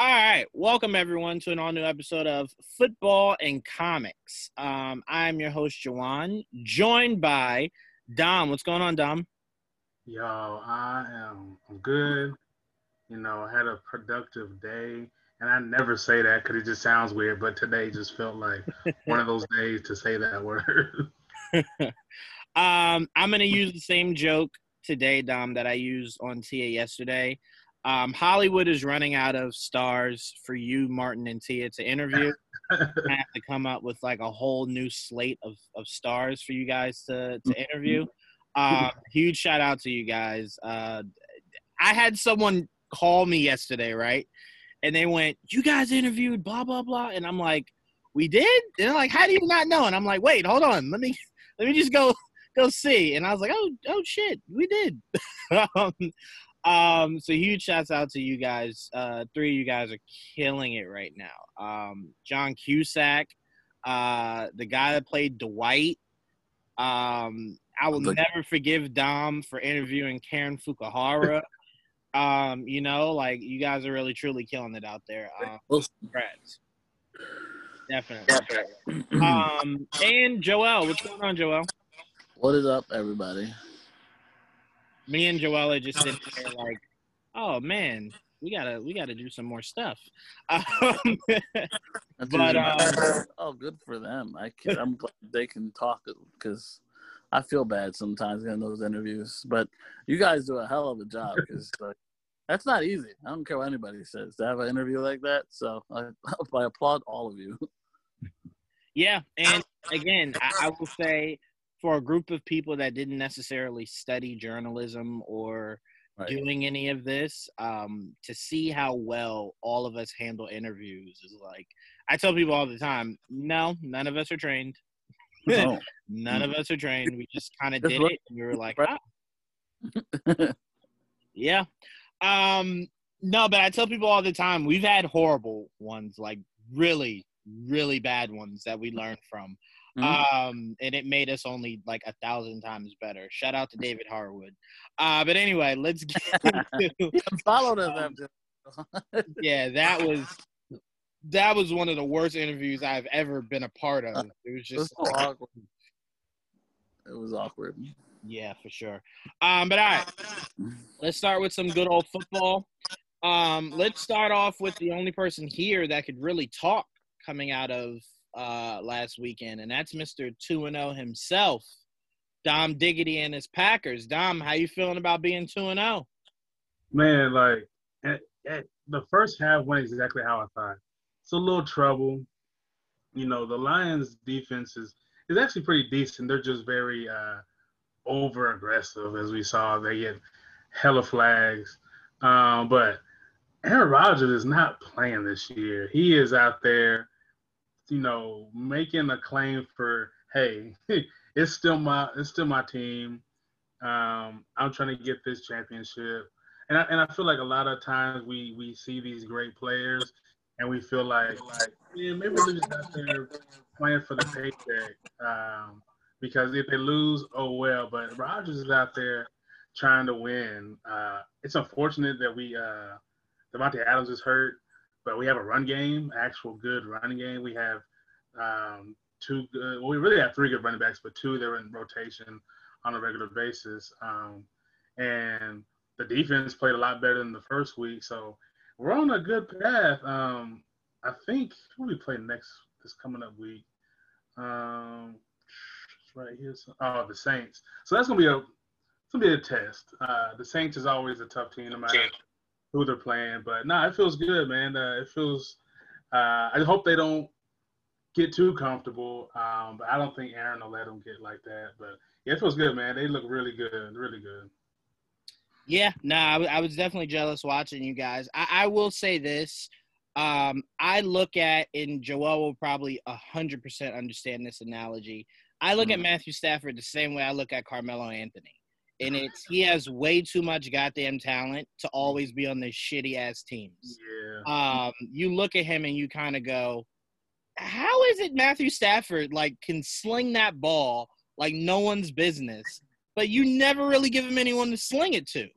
All right, welcome everyone to an all new episode of Football and Comics. Um, I'm your host Jawan, joined by Dom. What's going on, Dom? Yo, I am good. You know, I had a productive day, and I never say that because it just sounds weird. But today just felt like one of those days to say that word. um, I'm gonna use the same joke today, Dom, that I used on TA yesterday. Um, Hollywood is running out of stars for you, Martin and Tia, to interview. I have to come up with like a whole new slate of, of stars for you guys to, to interview. Uh, huge shout out to you guys. Uh, I had someone call me yesterday, right? And they went, You guys interviewed blah blah blah. And I'm like, We did? And they're like, How do you not know? And I'm like, wait, hold on. Let me let me just go go see. And I was like, Oh, oh shit, we did. um, um, so huge shouts out to you guys. Uh, three of you guys are killing it right now. Um, John Cusack, uh, the guy that played Dwight. Um, I will never forgive Dom for interviewing Karen Fukuhara. um, you know, like you guys are really truly killing it out there. Um, congrats. Definitely. um, and Joel, what's going on, Joel? What is up, everybody? Me and Joella just sitting there like, oh man, we gotta we gotta do some more stuff. Um, but um, oh, good for them. I can, I'm glad they can talk because I feel bad sometimes in those interviews. But you guys do a hell of a job because like, that's not easy. I don't care what anybody says to have an interview like that. So I, I applaud all of you. Yeah, and again, I, I will say for a group of people that didn't necessarily study journalism or right. doing any of this um, to see how well all of us handle interviews is like i tell people all the time no none of us are trained no. none of us are trained we just kind of did it and we were like ah. yeah um no but i tell people all the time we've had horrible ones like really really bad ones that we learned from Mm-hmm. Um, and it made us only like a thousand times better. Shout out to David Harwood. Uh, but anyway, let's get into follow them. yeah, that was that was one of the worst interviews I've ever been a part of. It was just it was awkward. It was awkward. Yeah, for sure. Um, but all right, let's start with some good old football. Um, let's start off with the only person here that could really talk coming out of uh, last weekend, and that's Mister Two and Zero oh himself, Dom Diggity and his Packers. Dom, how you feeling about being two and zero? Oh? Man, like at, at the first half went exactly how I thought. It's a little trouble. You know, the Lions' defense is is actually pretty decent. They're just very uh, over aggressive, as we saw. They get hella flags, um, but Aaron Rodgers is not playing this year. He is out there you know, making a claim for, hey, it's still my it's still my team. Um, I'm trying to get this championship. And I, and I feel like a lot of times we we see these great players and we feel like like yeah maybe they're just out there playing for the paycheck. Um, because if they lose, oh well. But Rodgers is out there trying to win. Uh, it's unfortunate that we uh, Davante Adams is hurt but we have a run game, actual good running game. We have um, two good, well, we really have three good running backs, but two they're in rotation on a regular basis. Um, and the defense played a lot better than the first week. So we're on a good path. Um, I think who we play next this coming up week. Um, right here. So, Oh, the Saints. So that's gonna be a it's gonna be a test. Uh, the Saints is always a tough team, no matter who they're playing. But nah, it feels good, man. Uh, it feels. Uh, I hope they don't get too comfortable. Um, but I don't think Aaron will let them get like that. But yeah, it feels good, man. They look really good, really good. Yeah, no, nah, I, I was definitely jealous watching you guys. I, I will say this. Um, I look at, and Joel will probably 100% understand this analogy. I look mm-hmm. at Matthew Stafford the same way I look at Carmelo Anthony. And it's he has way too much goddamn talent to always be on the shitty ass teams. Yeah. Um, you look at him and you kind of go, how is it Matthew Stafford like can sling that ball like no one's business, but you never really give him anyone to sling it to?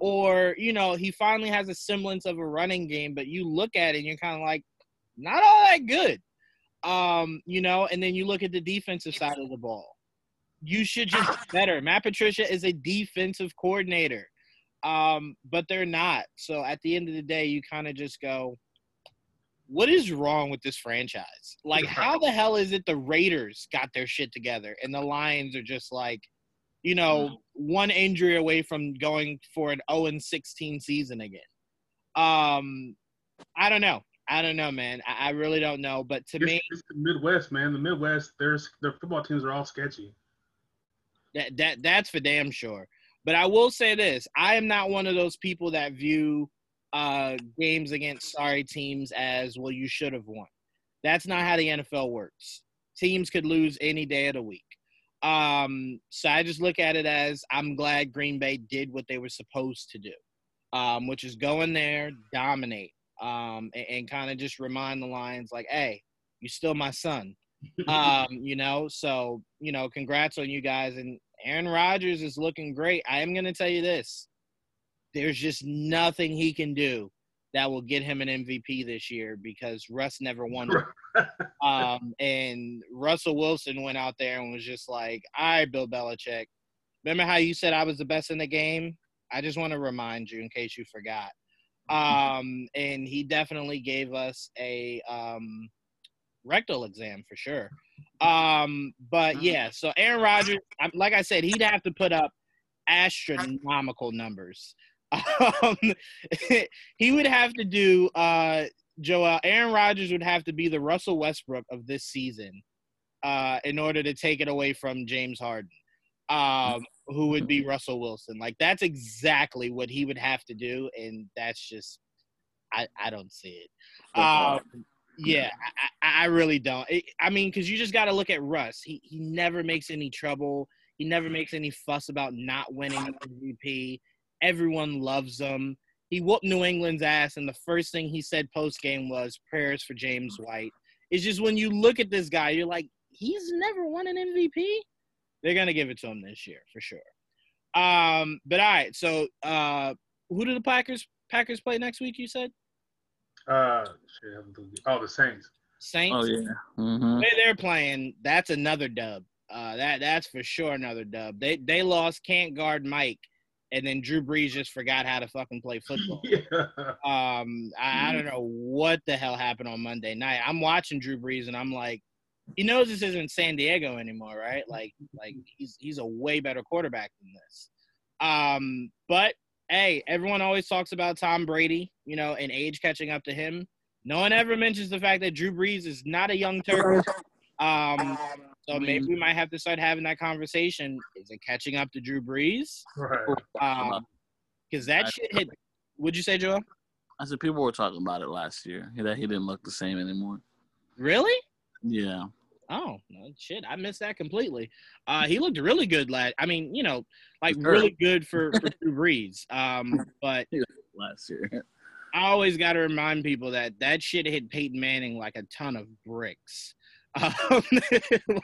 Or, you know, he finally has a semblance of a running game, but you look at it and you're kind of like, not all that good. Um, you know, and then you look at the defensive side of the ball. You should just be better. Matt Patricia is a defensive coordinator. Um, but they're not. So at the end of the day, you kind of just go, what is wrong with this franchise? Like, how the hell is it the Raiders got their shit together and the Lions are just like, you know, one injury away from going for an 0 16 season again? Um, I don't know. I don't know, man. I, I really don't know. But to it's, me, it's the Midwest, man. The Midwest, there's their football teams are all sketchy. That that that's for damn sure. But I will say this: I am not one of those people that view uh, games against sorry teams as well. You should have won. That's not how the NFL works. Teams could lose any day of the week. Um, so I just look at it as I'm glad Green Bay did what they were supposed to do, um, which is go in there, dominate, um, and, and kind of just remind the Lions, like, hey, you still my son. Um, you know, so you know, congrats on you guys. And Aaron Rodgers is looking great. I am gonna tell you this: there's just nothing he can do that will get him an MVP this year because Russ never won. um, and Russell Wilson went out there and was just like, "All right, Bill Belichick, remember how you said I was the best in the game? I just want to remind you in case you forgot." Um, and he definitely gave us a um, rectal exam for sure. Um, but mm-hmm. yeah, so Aaron Rodgers, like I said, he'd have to put up astronomical numbers. Um, he would have to do uh, Joel. Aaron Rodgers would have to be the Russell Westbrook of this season uh, in order to take it away from James Harden. Um, who would be Russell Wilson. Like that's exactly what he would have to do, and that's just I I don't see it. Um, yeah, I, I really don't. I mean, because you just got to look at Russ. He he never makes any trouble. He never makes any fuss about not winning MVP. Everyone loves him. He whooped New England's ass, and the first thing he said post game was prayers for James White. It's just when you look at this guy, you're like, he's never won an MVP they're gonna give it to him this year for sure. Um, but all right, so uh, who do the Packers Packers play next week? You said. Uh, oh, the Saints. Saints. Oh yeah. Mm-hmm. they're playing, that's another dub. Uh, that that's for sure another dub. They they lost can't guard Mike, and then Drew Brees just forgot how to fucking play football. yeah. Um, I, I don't know what the hell happened on Monday night. I'm watching Drew Brees and I'm like, he knows this isn't San Diego anymore, right? Like like he's he's a way better quarterback than this. Um, but hey, everyone always talks about Tom Brady, you know, and age catching up to him. No one ever mentions the fact that Drew Brees is not a young turtle. Um, so maybe we might have to start having that conversation. Is it catching up to Drew Brees? Right. Um, because that shit hit. Would you say, Joe? I said people were talking about it last year that he didn't look the same anymore. Really? Yeah. Oh no, shit! I missed that completely. Uh, he looked really good last. I mean, you know, like really good for for Drew Brees. Um, but last year, I always got to remind people that that shit hit Peyton Manning like a ton of bricks. Um,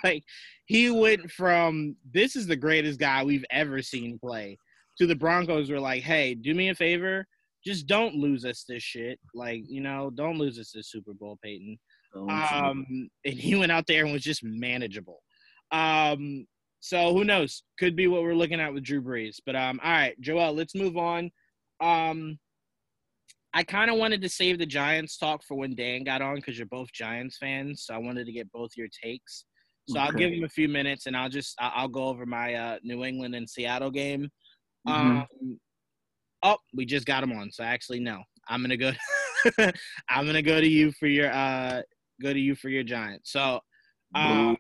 like he went from this is the greatest guy we've ever seen play to the Broncos were like, hey, do me a favor, just don't lose us this shit. Like, you know, don't lose us this Super Bowl, Peyton. Um, and he went out there and was just manageable. Um, so who knows? Could be what we're looking at with Drew Brees. But um, all right, Joel, let's move on. Um, I kind of wanted to save the Giants talk for when Dan got on because you're both Giants fans. So I wanted to get both your takes. So okay. I'll give him a few minutes and I'll just I'll go over my uh, New England and Seattle game. Mm-hmm. Um, oh, we just got him on. So actually, no, I'm gonna go. I'm gonna go to you for your uh go to you for your Giants. So, uh,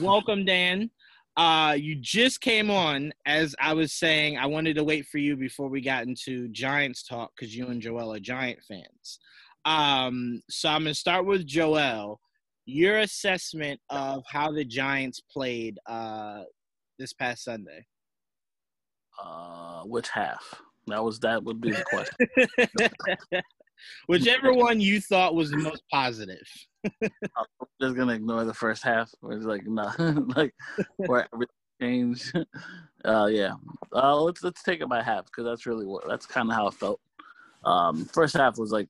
welcome, Dan. Uh, you just came on as I was saying. I wanted to wait for you before we got into Giants talk because you and Joel are Giant fans. Um, so I'm gonna start with Joel. Your assessment of how the Giants played uh, this past Sunday. Uh, which half? That was that would be the question. Whichever one you thought was the most positive. I'm just gonna ignore the first half. It's like nah, like where everything changed. Uh, yeah. Uh, let's let's take it by half because that's really what that's kind of how it felt. Um, first half was like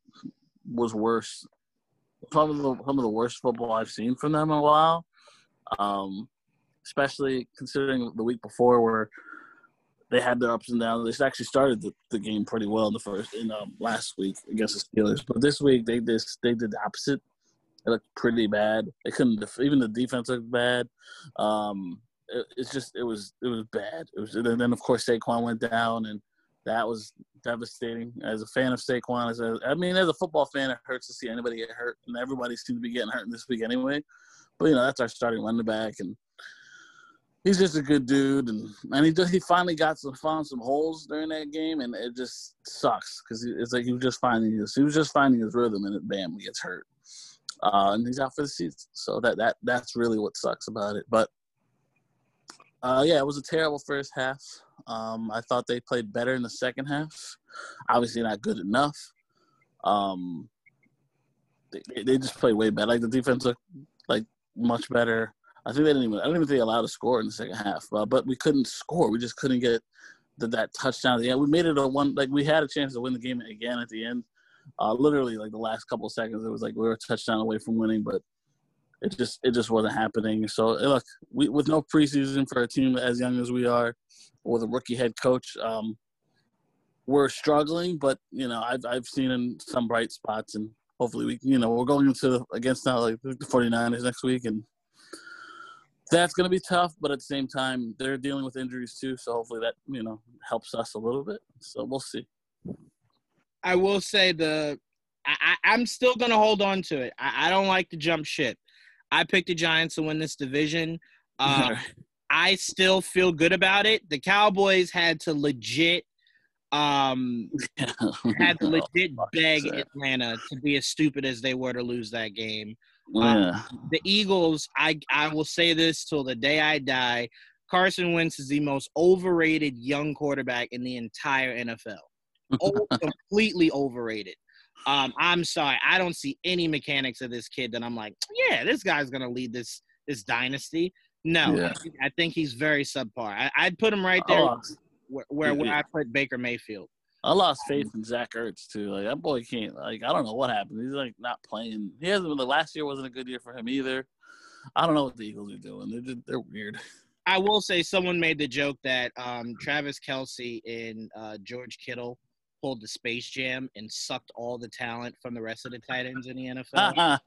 was worse. Some of the some of the worst football I've seen from them in a while. Um, especially considering the week before where they had their ups and downs. They actually started the, the game pretty well in the first in um, last week against the Steelers, but this week they just they did the opposite. It looked pretty bad. They couldn't even the defense looked bad. Um, it, it's just it was it was bad. It was and then of course Saquon went down and that was devastating. As a fan of Saquon, as a, I mean, as a football fan, it hurts to see anybody get hurt, and everybody seems to be getting hurt this week anyway. But you know, that's our starting running back, and he's just a good dude, and and he just he finally got some found some holes during that game, and it just sucks because it's like he was just finding his he was just finding his rhythm, and it, bam, he gets hurt, uh, and he's out for the season. So that that that's really what sucks about it. But uh, yeah, it was a terrible first half. Um, I thought they played better in the second half. Obviously, not good enough. Um, they, they just played way better. Like the defense looked like much better. I think they didn't even. I don't even think they allowed to score in the second half. Uh, but we couldn't score. We just couldn't get the, that touchdown Yeah. We made it a one. Like we had a chance to win the game again at the end. Uh, literally, like the last couple seconds, it was like we were a touchdown away from winning, but it just it just wasn't happening. So look, we, with no preseason for a team as young as we are, with a rookie head coach, um, we're struggling. But you know, I've I've seen in some bright spots, and hopefully we, you know, we're going into against now like the 49ers next week, and that's going to be tough. But at the same time, they're dealing with injuries too, so hopefully that you know helps us a little bit. So we'll see. I will say the I, am still going to hold on to it. I, I, don't like to jump ship. I picked the Giants to win this division. Uh, I still feel good about it. The Cowboys had to legit um had to legit beg Atlanta to be as stupid as they were to lose that game. Um, the Eagles, I I will say this till the day I die. Carson Wentz is the most overrated young quarterback in the entire NFL. Oh, completely overrated. Um, I'm sorry, I don't see any mechanics of this kid that I'm like, yeah, this guy's gonna lead this this dynasty. No, yeah. I, think, I, think, he's very subpar. I, would put him right there where, where, where I put Baker Mayfield. I lost faith in Zach Ertz too. Like that boy can't. Like I don't know what happened. He's like not playing. He hasn't. The last year wasn't a good year for him either. I don't know what the Eagles are doing. They're just, they're weird. I will say someone made the joke that um, Travis Kelce and uh, George Kittle pulled the Space Jam and sucked all the talent from the rest of the tight ends in the NFL.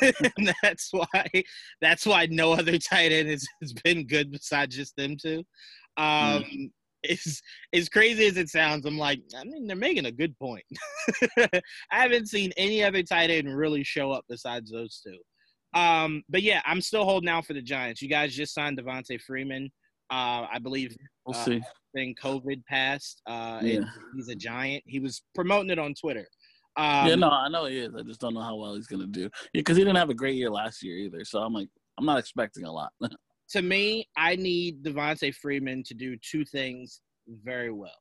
and, and that's why that's why no other tight end has, has been good besides just them two. Um, mm. As as crazy as it sounds, I'm like, I mean, they're making a good point. I haven't seen any other tight end really show up besides those two. Um, but yeah, I'm still holding out for the Giants. You guys just signed Devonta Freeman. Uh, I believe we'll uh, see. Then COVID passed. Uh, yeah. he's a giant. He was promoting it on Twitter. Um, yeah, no, I know he is. I just don't know how well he's gonna do. Yeah, because he didn't have a great year last year either. So I'm like, I'm not expecting a lot. to me, I need Devonta Freeman to do two things very well: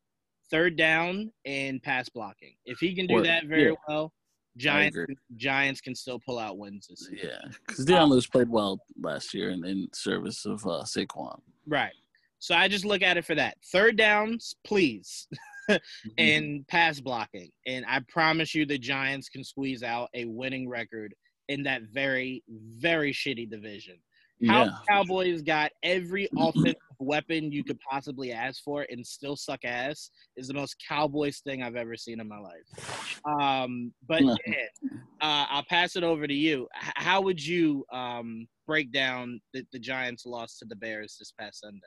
third down and pass blocking. If he can do that very yeah. well, Giants Giants can still pull out wins this year. Yeah, because Dion Lewis played well last year in, in service of uh, Saquon. Right. So I just look at it for that. Third downs, please, mm-hmm. and pass blocking. And I promise you, the Giants can squeeze out a winning record in that very, very shitty division. How yeah. Cowboys got every offensive weapon you could possibly ask for and still suck ass is the most Cowboys thing I've ever seen in my life. Um, but yeah, uh, I'll pass it over to you. H- how would you um, break down the, the Giants' loss to the Bears this past Sunday?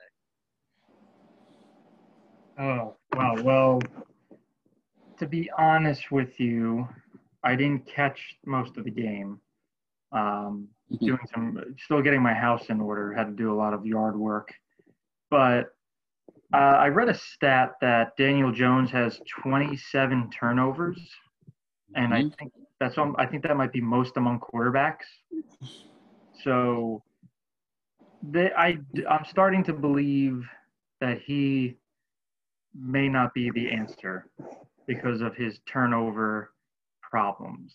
Oh, wow. Well, to be honest with you, I didn't catch most of the game. Um, Mhm. doing some, still getting my house in order. Had to do a lot of yard work, but uh, I read a stat that Daniel Jones has 27 turnovers, and I Mhm. think that's um, I think that might be most among quarterbacks. So, they, I I'm starting to believe that he may not be the answer because of his turnover problems.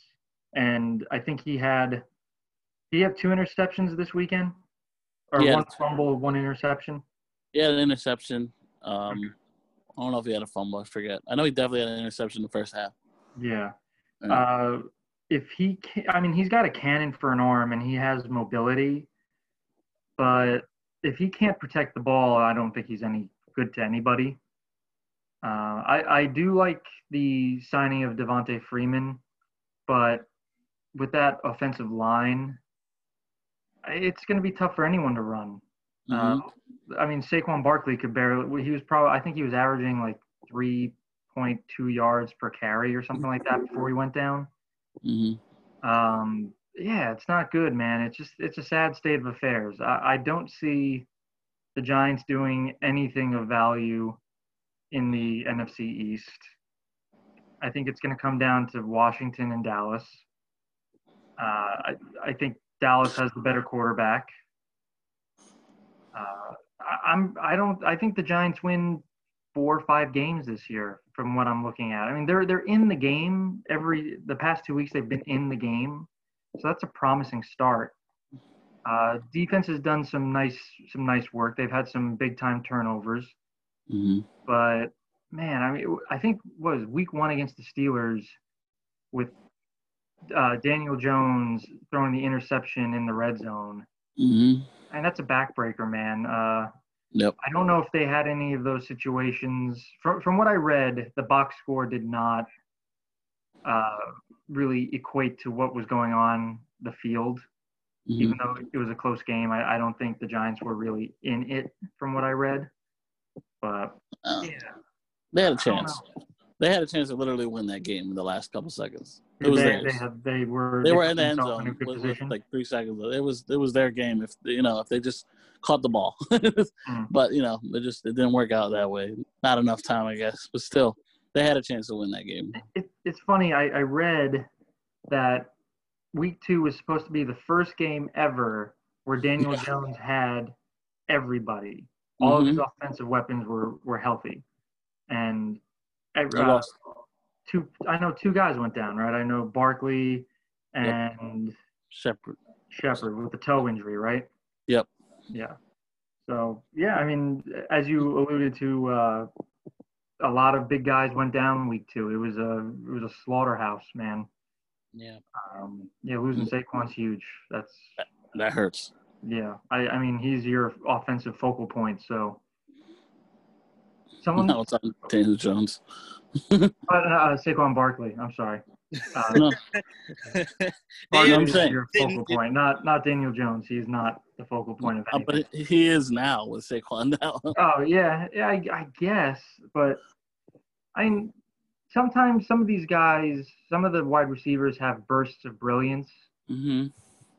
And I think he had, did he have two interceptions this weekend? Or Yeah. one fumble, one interception? Yeah, an interception. Um, I don't know if he had a fumble. I forget. I know he definitely had an interception in the first half. Yeah. Yeah. Uh, if he, can, I mean, he's got a cannon for an arm and he has mobility, but if he can't protect the ball, I don't think he's any good to anybody. Uh, I, I do like the signing of Devonta Freeman, but with that offensive line, it's going to be tough for anyone to run. Mhm. Uh, I mean, Saquon Barkley could barely. He was probably. I think he was averaging like three point two yards per carry or something like that before he went down. Mhm. Um, yeah, it's not good, man. It's just it's a sad state of affairs. I, I don't see the Giants doing anything of value in the NFC East. I think it's going to come down to Washington and Dallas. Uh, I, I think Dallas has the better quarterback. Uh, I, I'm I don't I think the Giants win four or five games this year from what I'm looking at. I mean they're they're in the game every the past two weeks they've been in the game, so that's a promising start. Uh, defense has done some nice some nice work. They've had some big time turnovers, Mhm. but man, I mean I think what was week one against the Steelers with uh, Daniel Jones throwing the interception in the red zone. Mhm. And that's a backbreaker, man. Uh, Yep. I don't know if they had any of those situations. From from what I read, the box score did not uh, really equate to what was going on the field. Mhm. Even though it was a close game, I, I don't think the Giants were really in it from what I read. But Uh, yeah, They had a chance. They had a chance to literally win that game in the last couple seconds. It they, was they, theirs. have, they were they were in the end in zone with, with like three seconds. It was it was their game if you know if they just caught the ball, Mm. but you know it just it didn't work out that way. Not enough time, I guess. But still, they had a chance to win that game. it, it's funny. I, I read that week two was supposed to be the first game ever where Daniel Yeah. Jones had everybody. All of his offensive weapons were, were healthy. And uh, They lost. Two, I know two guys went down, right? I know Barkley and Shepard. Shepard with the toe injury, right? Yep. Yeah. So yeah, I mean, as you alluded to, uh, a lot of big guys went down week two. It was a it was a slaughterhouse, man. Yeah. Um, yeah, losing Saquon's huge. That's That hurts. yeah. I I mean, he's your offensive focal point. So someone, No, it's on Daniel Jones. uh, uh, Saquon Barkley. I'm sorry. Uh, No, Barkley I'm is saying- your focal point, not not Daniel Jones. He's not the focal point of uh, anything. but he is now with Saquon now. Oh yeah, yeah, I, I guess, but I mean, sometimes some of these guys, some of the wide receivers have bursts of brilliance. hmm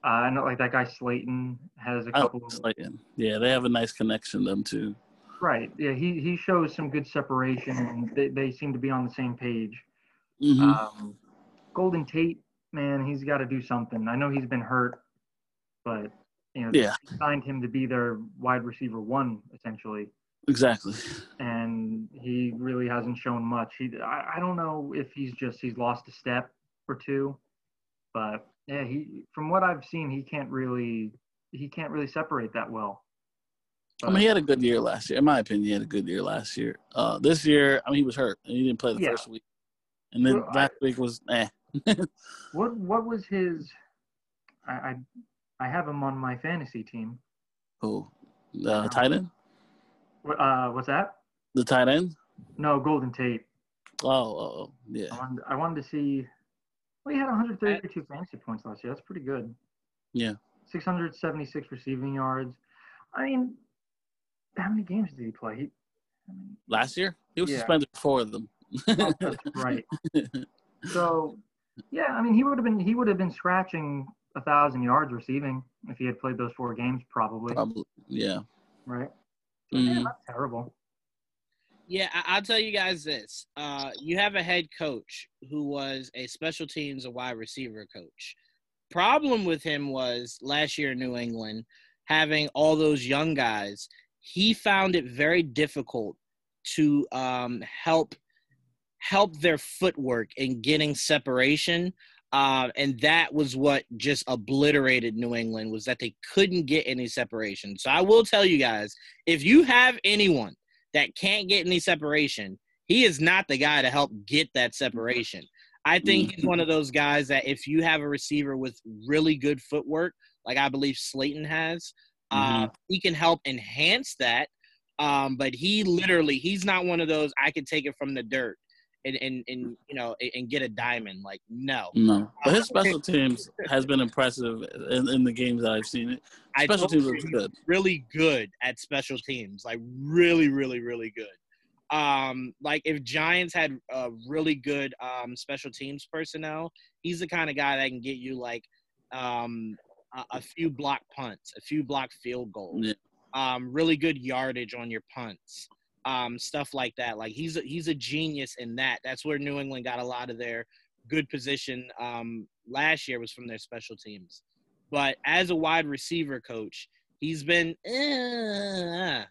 Uh, I know, like that guy Slayton has a Oh, couple. of, Slayton. Yeah, they have a nice connection. Them two. Right, yeah, he he shows some good separation, and they they seem to be on the same page. hmm Um, Golden Tate, man, he's got to do something. I know he's been hurt, but you know, Yeah. they signed him to be their wide receiver one essentially. exactly. and he really hasn't shown much. He, I, I don't know if he's just he's lost a step or two, but yeah, he from what I've seen, he can't really he can't really separate that well. I mean, he had a good year last year. In my opinion, he had a good year last year. Uh, this year, I mean, he was hurt and he didn't play the Yeah. first week, and then Well, I- last week was eh. What what was his? I, I I have him on my fantasy team. Who? Uh, tight end? What, uh, what's that? The tight end? No, Golden Tate. Oh, oh, oh, yeah. I wanted, I wanted to see. Well, he had 132 fantasy points last year. That's pretty good. Yeah. 676 receiving yards. I mean, how many games did he play? He, I mean, Last year? He was Yeah. suspended four of them. oh, right. So, yeah, I mean, he would have been he would have been scratching a thousand yards receiving if he had played those four games, probably. Probably. Yeah. Right. So, yeah, Mhm. not terrible. Yeah, I- I'll tell you guys this. Uh, you have a head coach who was a special teams a wide receiver coach. Problem with him was last year in New England, having all those young guys, he found it very difficult to um, help help their footwork in getting separation. Uh, and that was what just obliterated New England was that they couldn't get any separation. So I will tell you guys, if you have anyone that can't get any separation, he is not the guy to help get that separation. I think he's one of those guys that if you have a receiver with really good footwork, like I believe Slayton has, uh, he can help enhance that. Um, but he literally, he's not one of those I can take it from the dirt and, and, and you know and, get a diamond. Like no, No. But his special teams has been impressive in, in the games that I've seen it. Special teams you good. really good at special teams, like really, really, really good. Um, like if Giants had a really good um, special teams personnel, he's the kind of guy that can get you like um, a, a few block punts, a few block field goals, Yeah. um, really good yardage on your punts, um, stuff like that. Like he's a, he's a genius in that. That's where New England got a lot of their good position um, last year was from their special teams. But as a wide receiver coach, he's been eh,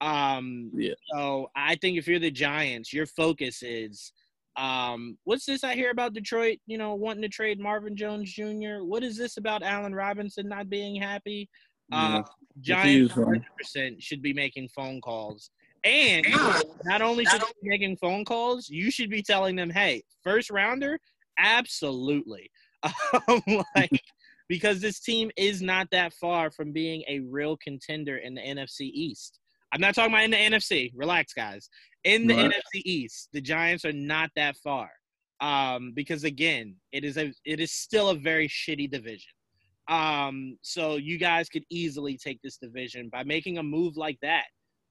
um Yeah. so I think if you're the Giants, your focus is um what's this I hear about Detroit, you know, wanting to trade Marvin Jones Jr. What is this about Allen Robinson not being happy? Yeah. Uh, Giants 100% should be making phone calls. And not only should you be making phone calls, you should be telling them, hey, first rounder, absolutely. Um, like, because this team is not that far from being a real contender in the NFC East. I'm not talking about in the NFC. Relax, guys. In the Right. NFC East, the Giants are not that far. Um, because again, it is a it is still a very shitty division. Um, so you guys could easily take this division by making a move like that.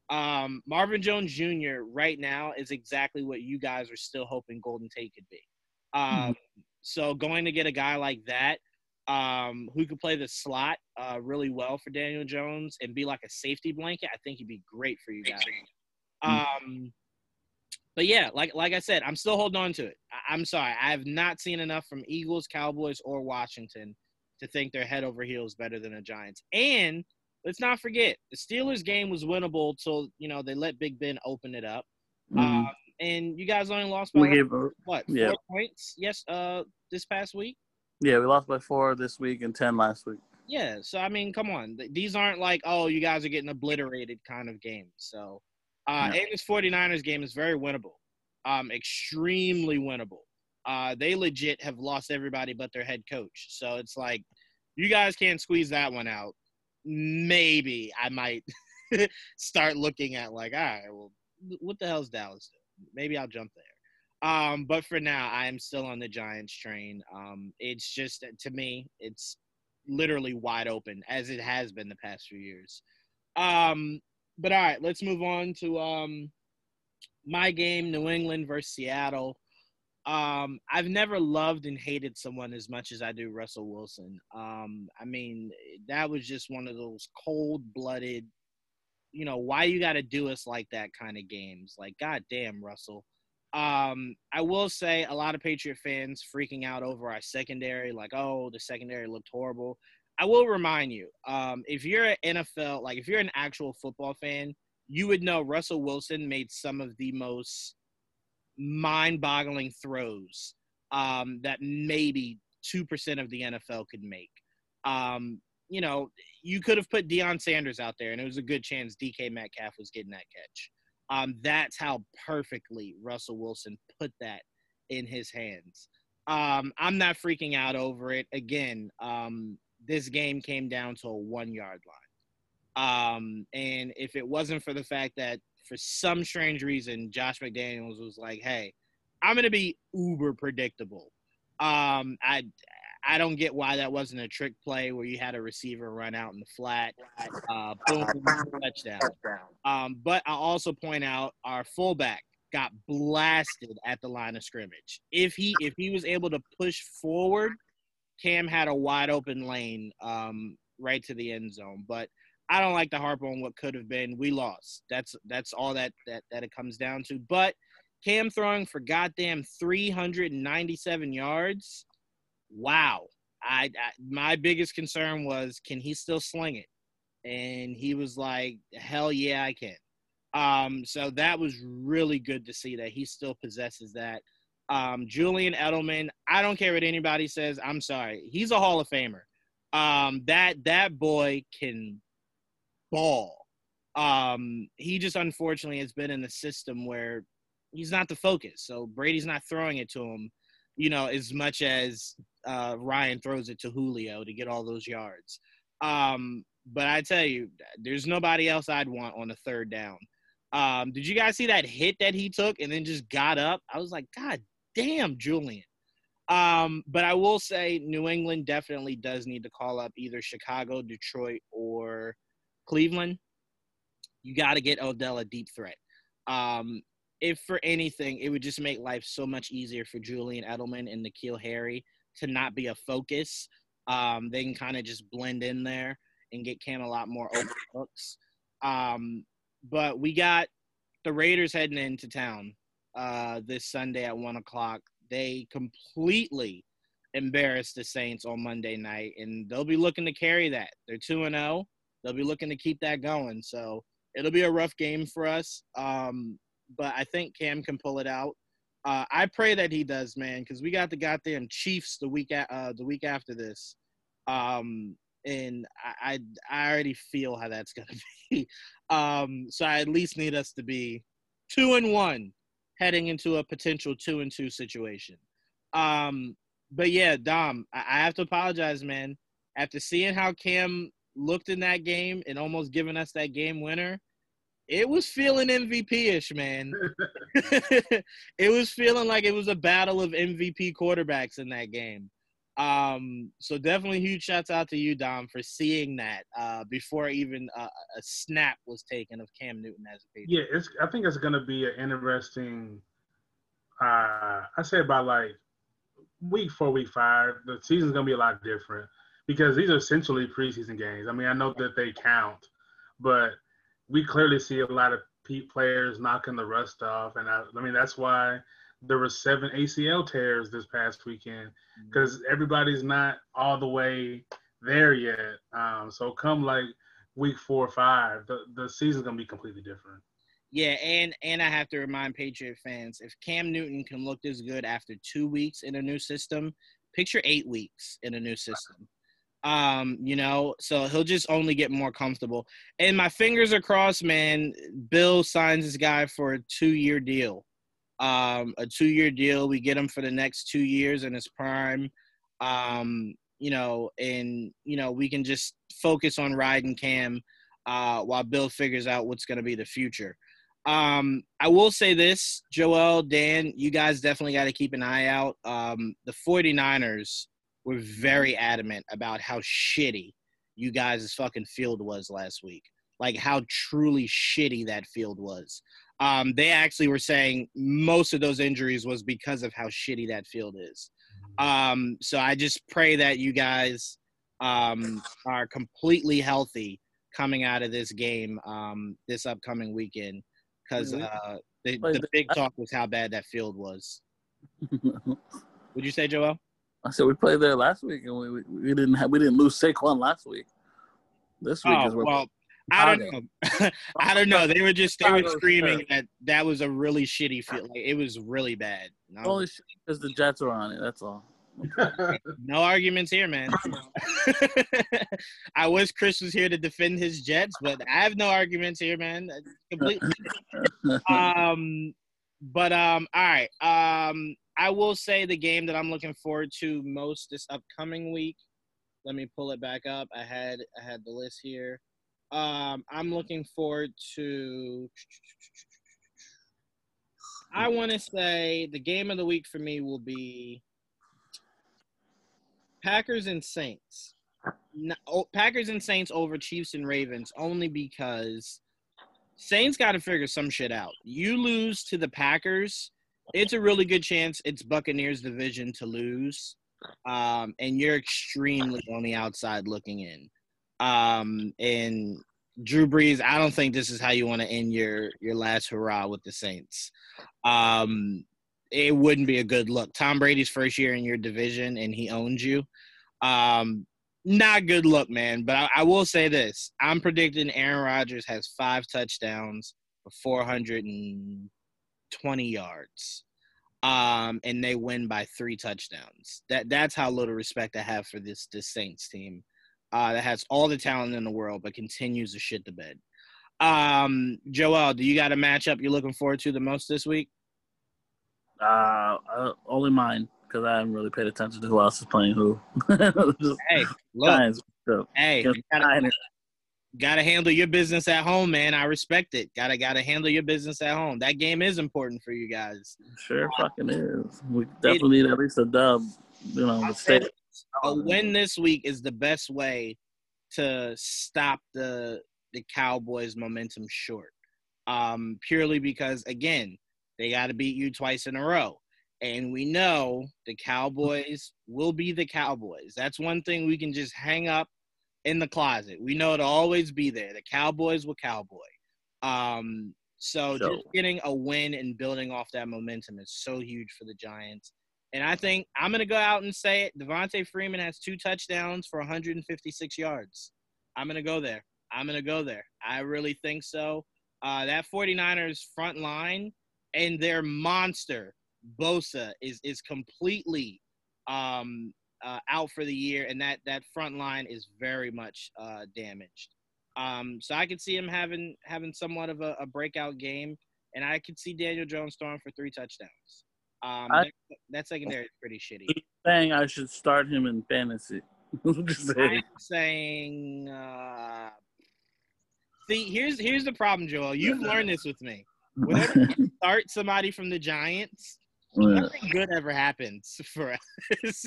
Um, Marvin Jones Jr. right now is exactly what you guys are still hoping Golden Tate could be. Um, so going to get a guy like that um, who could play the slot uh, really well for Daniel Jones and be like a safety blanket, I think he'd be great for you guys. Um, but yeah, like like I said, I'm still holding on to it. I, I'm sorry, I have not seen enough from Eagles, Cowboys, or Washington to think they're head over heels better than the Giants. And let's not forget, the Steelers game was winnable till you know they let Big Ben open it up. Mhm. Um, and you guys only lost by we like, gave a, what yeah. four points? Yes, uh, this past week. yeah, we lost by four this week and ten last week. Yeah, so I mean, come on. These aren't like, oh, you guys are getting obliterated kind of games. So, uh, Yeah. and this 49ers game is very winnable, um, extremely winnable. Uh, they legit have lost everybody but their head coach. So it's like, you guys can't squeeze that one out. Maybe I might start looking at like, all right, well, what the hell's Dallas doing? Maybe I'll jump there. Um, but for now, I am still on the Giants train. Um, it's just to me, it's literally wide open as it has been the past few years. Um, but all right, let's move on to um, my game, New England versus Seattle. Um, I've never loved and hated someone as much as I do Russell Wilson. Um, I mean, that was just one of those cold-blooded, you know, why you got to do us like that kind of games. Like, goddamn, Russell. Um, I will say a lot of Patriot fans freaking out over our secondary, like, oh, the secondary looked horrible. I will remind you, um, if you're an NFL, like if you're an actual football fan, you would know Russell Wilson made some of the most mind-boggling throws um, that maybe two percent of the NFL could make. Um, you know, you could have put Deion Sanders out there, and it was a good chance DK Metcalf was getting that catch. Um, that's how perfectly Russell Wilson put that in his hands. Um, I'm not freaking out over it. Again, um, this game came down to a one yard line. Um, and if it wasn't for the fact that for some strange reason Josh McDaniels was like, "Hey, I'm gonna be uber predictable," um, I I don't get why that wasn't a trick play where you had a receiver run out in the flat, uh, boom, touchdown. Um, but I'll also point out our fullback got blasted at the line of scrimmage. If he if he was able to push forward, Cam had a wide open lane um, right to the end zone. But I don't like to harp on what could have been. We lost. That's that's all that that that it comes down to. But Cam throwing for goddamn 397 yards. Wow. I, I my biggest concern was can he still sling it? And he was like, "Hell yeah, I can." Um, so that was really good to see that he still possesses that. Um, Julian Edelman, I don't care what anybody says. I'm sorry, he's a Hall of Famer. Um, that that boy can ball. Um, he just unfortunately has been in the system where he's not the focus. So Brady's not throwing it to him, you know, as much as uh, Ryan throws it to Julio to get all those yards. Um, but I tell you, there's nobody else I'd want on a third down. Um, did you guys see that hit that he took and then just got up? I was like, God damn, Julian. Um, but I will say New England definitely does need to call up either Chicago, Detroit, or Cleveland. You got to get Odell a deep threat. Um, if for anything, it would just make life so much easier for Julian Edelman and N'Keal Harry to not be a focus. Um, they can kind of just blend in there and get Cam a lot more open looks. Um, but we got the Raiders heading into town uh, this Sunday at one o'clock. They completely embarrassed the Saints on Monday night, and they'll be looking to carry that. They're two and zero. Oh. They'll be looking to keep that going. So it'll be a rough game for us. Um, but I think Cam can pull it out. Uh, I pray that he does, man, because we got the goddamn Chiefs the week at, uh, the week after this. Um, and I, I, I already feel how that's gonna be. Um, so I at least need us to be two and one heading into a potential two and two situation. Um, but yeah, Dom, I, I have to apologize, man. After seeing how Cam looked in that game and almost giving us that game winner, it was feeling MVP-ish, man. it was feeling like it was a battle of MVP quarterbacks in that game. Um, so definitely huge shouts out to you, Dom, for seeing that uh, before even a snap was taken of Cam Newton as a Patriot. Yeah, it's. I think it's going to be an interesting. Uh, I say about like week four, week five, the season's going to be a lot different because these are essentially preseason games. I mean, I know that they count, but we clearly see a lot of players knocking the rust off, and I, I mean that's why there were seven ACL tears this past weekend because mm-hmm. everybody's not all the way there yet. Um, so come like week four or five, the the season's gonna be completely different. Yeah, and and I have to remind Patriot fans if Cam Newton can look this good after two weeks in a new system, picture eight weeks in a new system. Um, you know, so he'll just only get more comfortable. And my fingers are crossed, man. Bill signs this guy for a two-year deal um, a two year deal. We get him for the next two years in his prime. Um, you know, and you know we can just focus on riding Cam uh, while Bill figures out what's going to be the future. Um, I will say this, Joel, Dan, you guys definitely got to keep an eye out. Um, the 49ers were very adamant about how shitty you guys' fucking field was last week. Like how truly shitty that field was um, they actually were saying most of those injuries was because of how shitty that field is. Um, so I just pray that you guys um, are completely healthy coming out of this game um, this upcoming weekend because uh, the, the big talk was how bad that field was. Would you say, Joel? I said we played there last week and we, we, we didn't have we didn't lose Saquon last week. This week oh, is where well, I don't know. I don't know. They were just they were screaming that that was a really shitty feel. Like, it was really bad. No. Only because the Jets were on it. That's all. no arguments here, man. I wish Chris was here to defend his Jets, but I have no arguments here, man. Completely. um, but um, all right. Um, I will say the game that I'm looking forward to most this upcoming week. Let me pull it back up. I had I had the list here. Um, I'm looking forward to. I want to say the game of the week for me will be Packers and Saints. No, oh, Packers and Saints over Chiefs and Ravens only because Saints got to figure some shit out. You lose to the Packers, it's a really good chance it's Buccaneers division to lose, um, and you're extremely on the outside looking in. Um, and Drew Brees, I don't think this is how you want to end your your last hurrah with the Saints. Um, it wouldn't be a good look. Tom Brady's first year in your division, and he owns you. Um, not good look, man. But I, I, will say this: I'm predicting Aaron Rodgers has five touchdowns for 420 yards, um, and they win by three touchdowns. That that's how little respect I have for this this Saints team, uh, that has all the talent in the world but continues to shit the bed. Um, Joel, do you got a matchup you're looking forward to the most this week? Uh, uh only mine because I haven't really paid attention to who else is playing who. hey, look, Giants, so, hey, gotta, gotta, handle your business at home, man. I respect it. Gotta gotta handle your business at home. That game is important for you guys. Sure, fucking is. We definitely it, need at least a dub. You know, the a win this week is the best way to stop the the Cowboys' momentum short. Um, purely because again, they got to beat you twice in a row and we know the Cowboys will be the Cowboys. That's one thing we can just hang up in the closet. We know it'll always be there. The Cowboys will cowboy. Um, so, so just getting a win and building off that momentum is so huge for the Giants. And I think I'm going to go out and say it. Devonta Freeman has two touchdowns for 156 yards. I'm going to go there. I'm going to go there. I really think so. Uh, that 49ers front line and their monster Bosa is is completely um, uh, out for the year, and that that front line is very much uh, damaged. Um, so I could see him having having somewhat of a, a, breakout game, and I could see Daniel Jones throwing for three touchdowns. Um, I, that, that, secondary is pretty shitty. Saying I should start him in fantasy. I'm saying. Uh, see, here's here's the problem, Joel. You've learned this with me. Whenever you start somebody from the Giants, nothing good ever happens for us.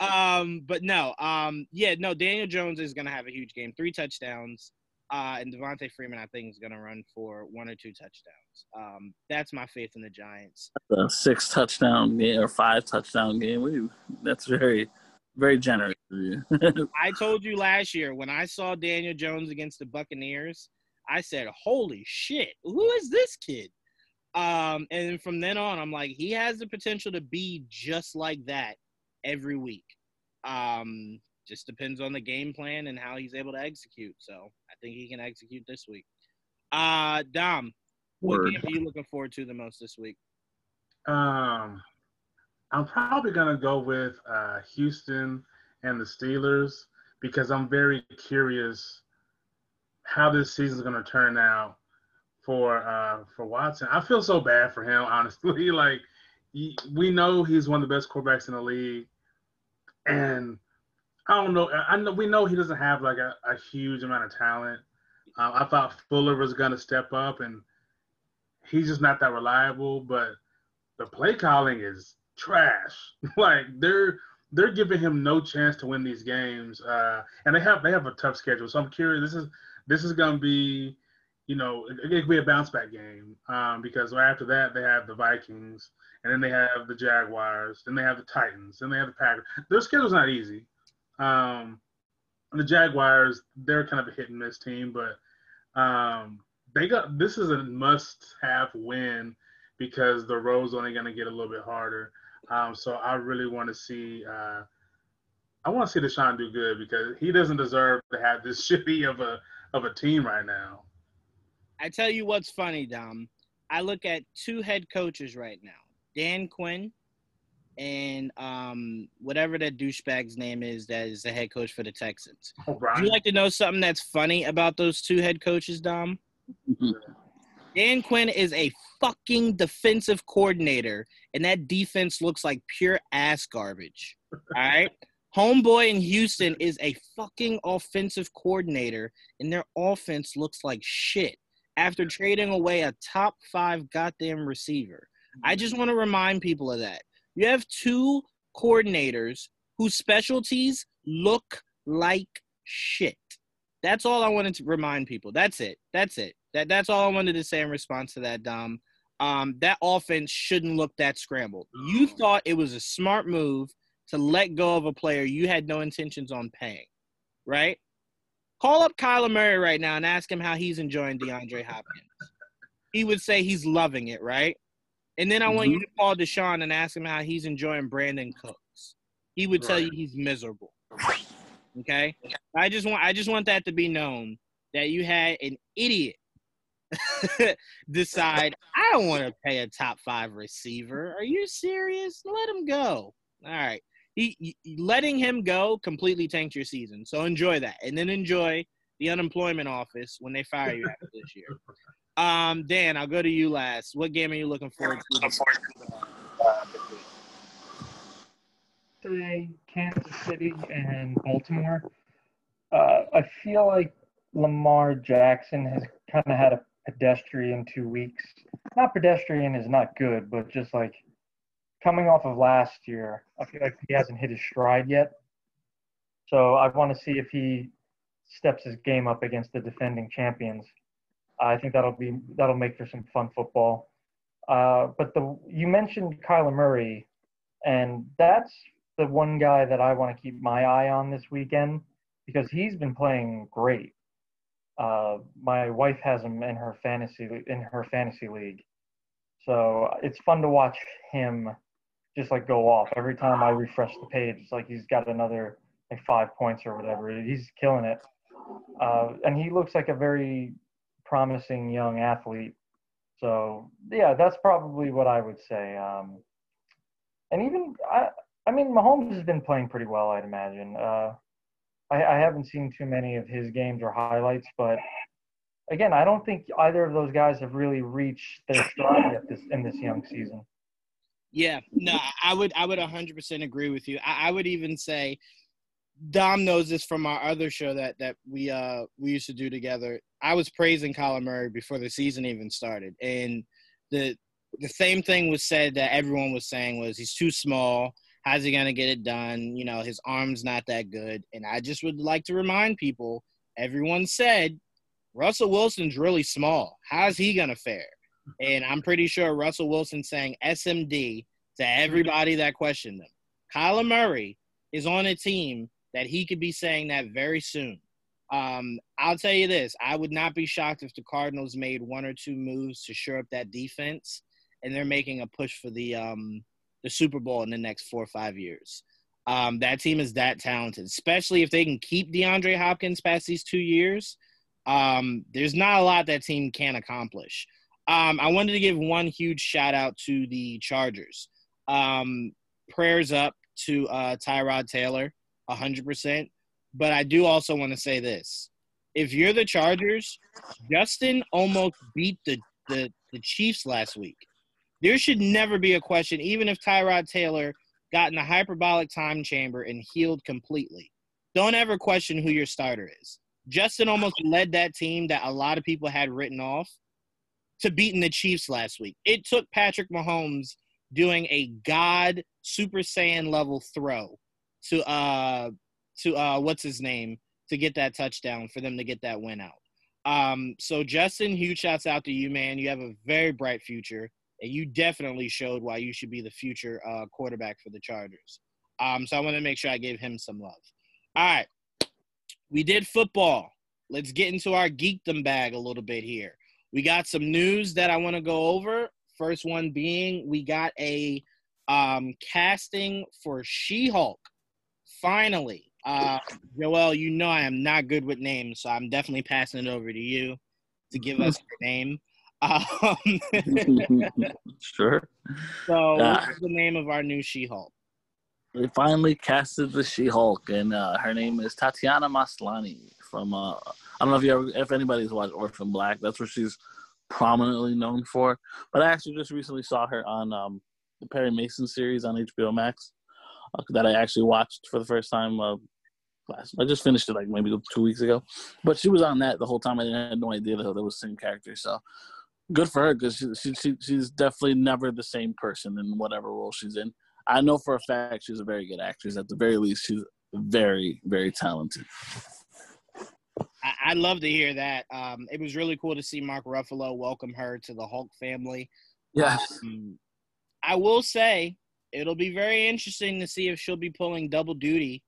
um, but no, um, yeah, no. Daniel Jones is gonna have a huge game, three touchdowns, uh, and Devonta Freeman, I think, is gonna run for one or two touchdowns. Um, that's my faith in the Giants. A six touchdown game or five touchdown game. We, that's very, very generous of you. I told you last year when I saw Daniel Jones against the Buccaneers. I said, "Holy shit, who is this kid?" Um, and from then on, I'm like, he has the potential to be just like that every week. Um, just depends on the game plan and how he's able to execute. So I think he can execute this week. Uh, Dom, Word. what game are you looking forward to the most this week? Um, I'm probably gonna go with uh, Houston and the Steelers because I'm very curious how this season is gonna turn out for uh, for Watson. I feel so bad for him, honestly. like he, we know he's one of the best quarterbacks in the league, and I don't know. I know we know he doesn't have like a, a huge amount of talent. Um, I thought Fuller was going to step up, and he's just not that reliable. But the play calling is trash. like they're they're giving him no chance to win these games, uh, and they have they have a tough schedule. So I'm curious. This is this is going to be you know, it, it could be a bounce back game um, because after that they have the Vikings, and then they have the Jaguars, then they have the Titans, then they have the Packers. Their schedule's not easy. Um, the Jaguars, they're kind of a hit and miss team, but um, they got this is a must-have win because the road's only going to get a little bit harder. Um, so I really want to see. Uh, I want to see Deshaun do good because he doesn't deserve to have this shitty of a of a team right now. I tell you what's funny, Dom. I look at two head coaches right now, Dan Quinn and um, whatever that douchebag's name is that is the head coach for the Texans. Oh, Would you like to know something that's funny about those two head coaches, Dom? Dan Quinn is a fucking defensive coordinator, and that defense looks like pure ass garbage. All right. Homeboy in Houston is a fucking offensive coordinator, and their offense looks like shit after trading away a top five goddamn receiver. I just want to remind people of that. You have two coordinators whose specialties look like shit. That's all I wanted to remind people. That's it. That's it. That that's all I wanted to say in response to that, Dom. Um, that offense shouldn't look that scrambled. You thought it was a smart move to let go of a player you had no intentions on paying, right? Call up Kyler Murray right now and ask him how he's enjoying DeAndre Hopkins. He would say he's loving it, right? And then I want mm-hmm. you to call Deshaun and ask him how he's enjoying Brandin Cooks. He would tell you he's miserable. Okay? I just want I just want that to be known that you had an idiot decide I don't want to pay a top five receiver. Are you serious? Let him go. All right he, he, letting him go completely tanked your season. So enjoy that, and then enjoy the unemployment office when they fire you after this year. Um, Dan, I'll go to you last. What game are you looking forward to? Today, Kansas City and Baltimore. Uh, I feel like Lamar Jackson has kind of had a pedestrian two weeks. Not pedestrian is not good, but just like coming off of last year, I feel like he hasn't hit his stride yet. So I want to see if he steps his game up against the defending champions. I think that'll be that'll make for some fun football. Uh, but the you mentioned Kyler Murray, and that's the one guy that I want to keep my eye on this weekend because he's been playing great. Uh, my wife has him in her fantasy in her fantasy league, so it's fun to watch him just like go off every time I refresh the page. It's like he's got another like five points or whatever. He's killing it, uh, and he looks like a very promising young athlete. So yeah, that's probably what I would say. Um, and even I, I mean, Mahomes has been playing pretty well, I'd imagine. Uh, I, I haven't seen too many of his games or highlights, but again, I don't think either of those guys have really reached their stride yet this in this young season. Yeah, no, I would I would 100% agree with you. I, I, would even say Dom knows this from our other show that that we uh we used to do together. I was praising Kyler Murray before the season even started, and the the same thing was said that everyone was saying was he's too small. How's he gonna get it done? You know, his arm's not that good. And I just would like to remind people. Everyone said Russell Wilson's really small. How's he gonna fare? And I'm pretty sure Russell Wilson saying SMD to everybody that questioned him. Kyler Murray is on a team that he could be saying that very soon. Um, I'll tell you this: I would not be shocked if the Cardinals made one or two moves to shore up that defense, and they're making a push for the um, the Super Bowl in the next four or five years. Um, that team is that talented, especially if they can keep DeAndre Hopkins past these two years. Um, there's not a lot that team can accomplish. Um, I wanted to give one huge shout out to the Chargers. Um, prayers up to uh, Tyrod Taylor, 100%. But I do also want to say this. If you're the Chargers, Justin almost beat the, the, the Chiefs last week. There should never be a question, even if Tyrod Taylor got in a hyperbolic time chamber and healed completely. Don't ever question who your starter is. Justin almost led that team that a lot of people had written off to beating the Chiefs last week. It took Patrick Mahomes doing a God Super Saiyan level throw to uh to uh what's his name to get that touchdown for them to get that win out. Um so Justin, huge shouts out to you, man. You have a very bright future. And you definitely showed why you should be the future uh, quarterback for the Chargers. Um, so I want to make sure I gave him some love. All right. We did football. Let's get into our geekdom bag a little bit here. We got some news that I want to go over. First one being we got a um, casting for She-Hulk. Finally, uh, Joel, you know I am not good with names, so I'm definitely passing it over to you to give us your name. Um, sure. So, uh, what's the name of our new She-Hulk? They finally casted the She-Hulk, and uh, her name is Tatiana Maslany from uh, I don't know if you ever, if anybody's watched Orphan Black. That's what she's prominently known for. But I actually just recently saw her on um, the Perry Mason series on HBO Max. That I actually watched for the first time uh, last. I just finished it like maybe two weeks ago, but she was on that the whole time. I had no idea that that was the same character. So good for her because she, she, she she's definitely never the same person in whatever role she's in. I know for a fact she's a very good actress. At the very least, she's very very talented. I, I love to hear that. Um, it was really cool to see Mark Ruffalo welcome her to the Hulk family. Yes. Um, I will say it'll be very interesting to see if she'll be pulling double duty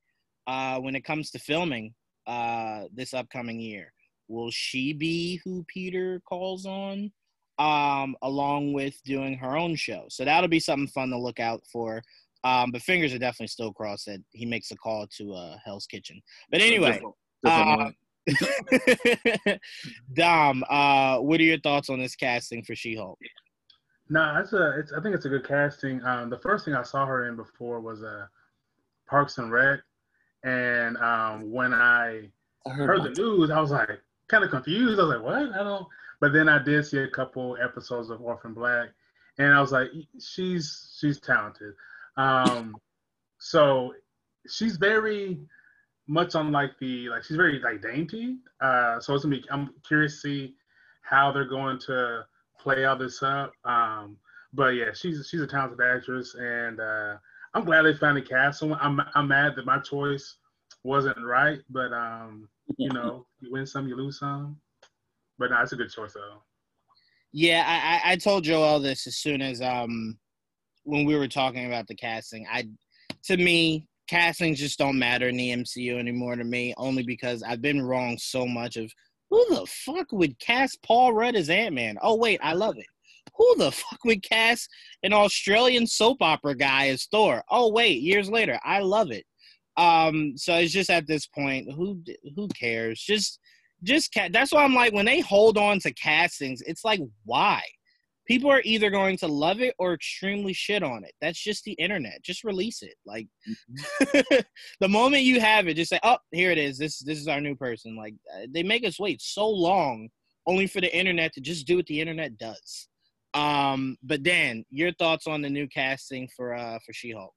uh, when it comes to filming uh, this upcoming year. Will she be who Peter calls on, um, along with doing her own show? So that'll be something fun to look out for. Um, but fingers are definitely still crossed that he makes a call to uh, Hell's Kitchen. But anyway, uh, Dom, uh, what are your thoughts on this casting for She-Hulk? No, it's a. It's. I think it's a good casting. Um, the first thing I saw her in before was uh, Parks and Rec, and um, when I, I heard, heard the news, I was like kind of confused. I was like, what? I don't. But then I did see a couple episodes of Orphan Black, and I was like, she's she's talented. Um, so she's very much unlike the like she's very like dainty. Uh, so it's gonna be. I'm curious to see how they're going to play all this up. Um, but yeah, she's she's a talented actress, and uh, I'm glad they finally cast someone. I'm I'm mad that my choice wasn't right, but um, you know, you win some, you lose some. But no, it's a good choice though. Yeah, I, I told Joel this as soon as um when we were talking about the casting. I to me, castings just don't matter in the MCU anymore to me, only because I've been wrong so much of who the fuck would cast Paul Rudd as Ant Man? Oh wait, I love it. Who the fuck would cast an Australian soap opera guy as Thor? Oh wait, years later, I love it. Um, so it's just at this point, who who cares? Just just ca- that's why I'm like when they hold on to castings, it's like why? People are either going to love it or extremely shit on it. That's just the internet. Just release it. Like mm-hmm. the moment you have it, just say, "Oh, here it is. This this is our new person." Like uh, they make us wait so long only for the internet to just do what the internet does. Um, but Dan, your thoughts on the new casting for uh for She-Hulk?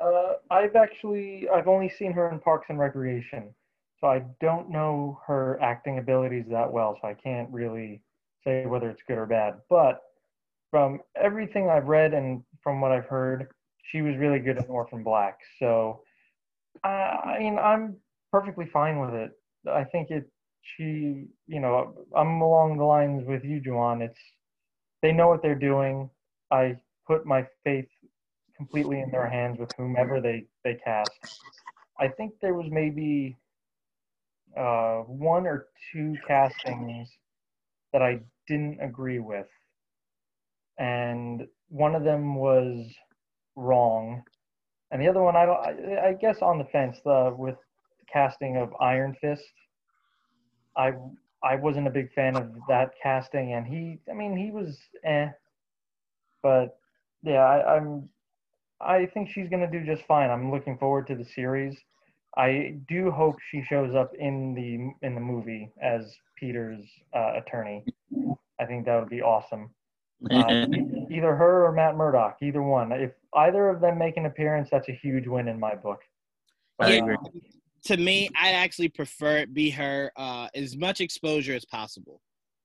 Uh, I've actually I've only seen her in Parks and Recreation, so I don't know her acting abilities that well. So I can't really say whether it's good or bad. But from everything I've read and from what I've heard, she was really good in Orphan Black. So, I, I mean, I'm perfectly fine with it. I think it. She, you know, I'm along the lines with you, Juwan. It's they know what they're doing. I put my faith completely in their hands with whomever they they cast. I think there was maybe uh, one or two castings that I didn't agree with. And one of them was wrong. And the other one, I don't, I, guess on the fence, the, with casting of Iron Fist, I, I wasn't a big fan of that casting. And he, I mean, he was eh. But yeah, I, I'm, I think she's going to do just fine. I'm looking forward to the series. I do hope she shows up in the in the movie as Peter's uh, attorney. I think that would be awesome. Uh, either her or Matt Murdock, either one. If either of them make an appearance, that's a huge win in my book. But, yeah. Uh, to me, I actually prefer it be her uh, as much exposure as possible.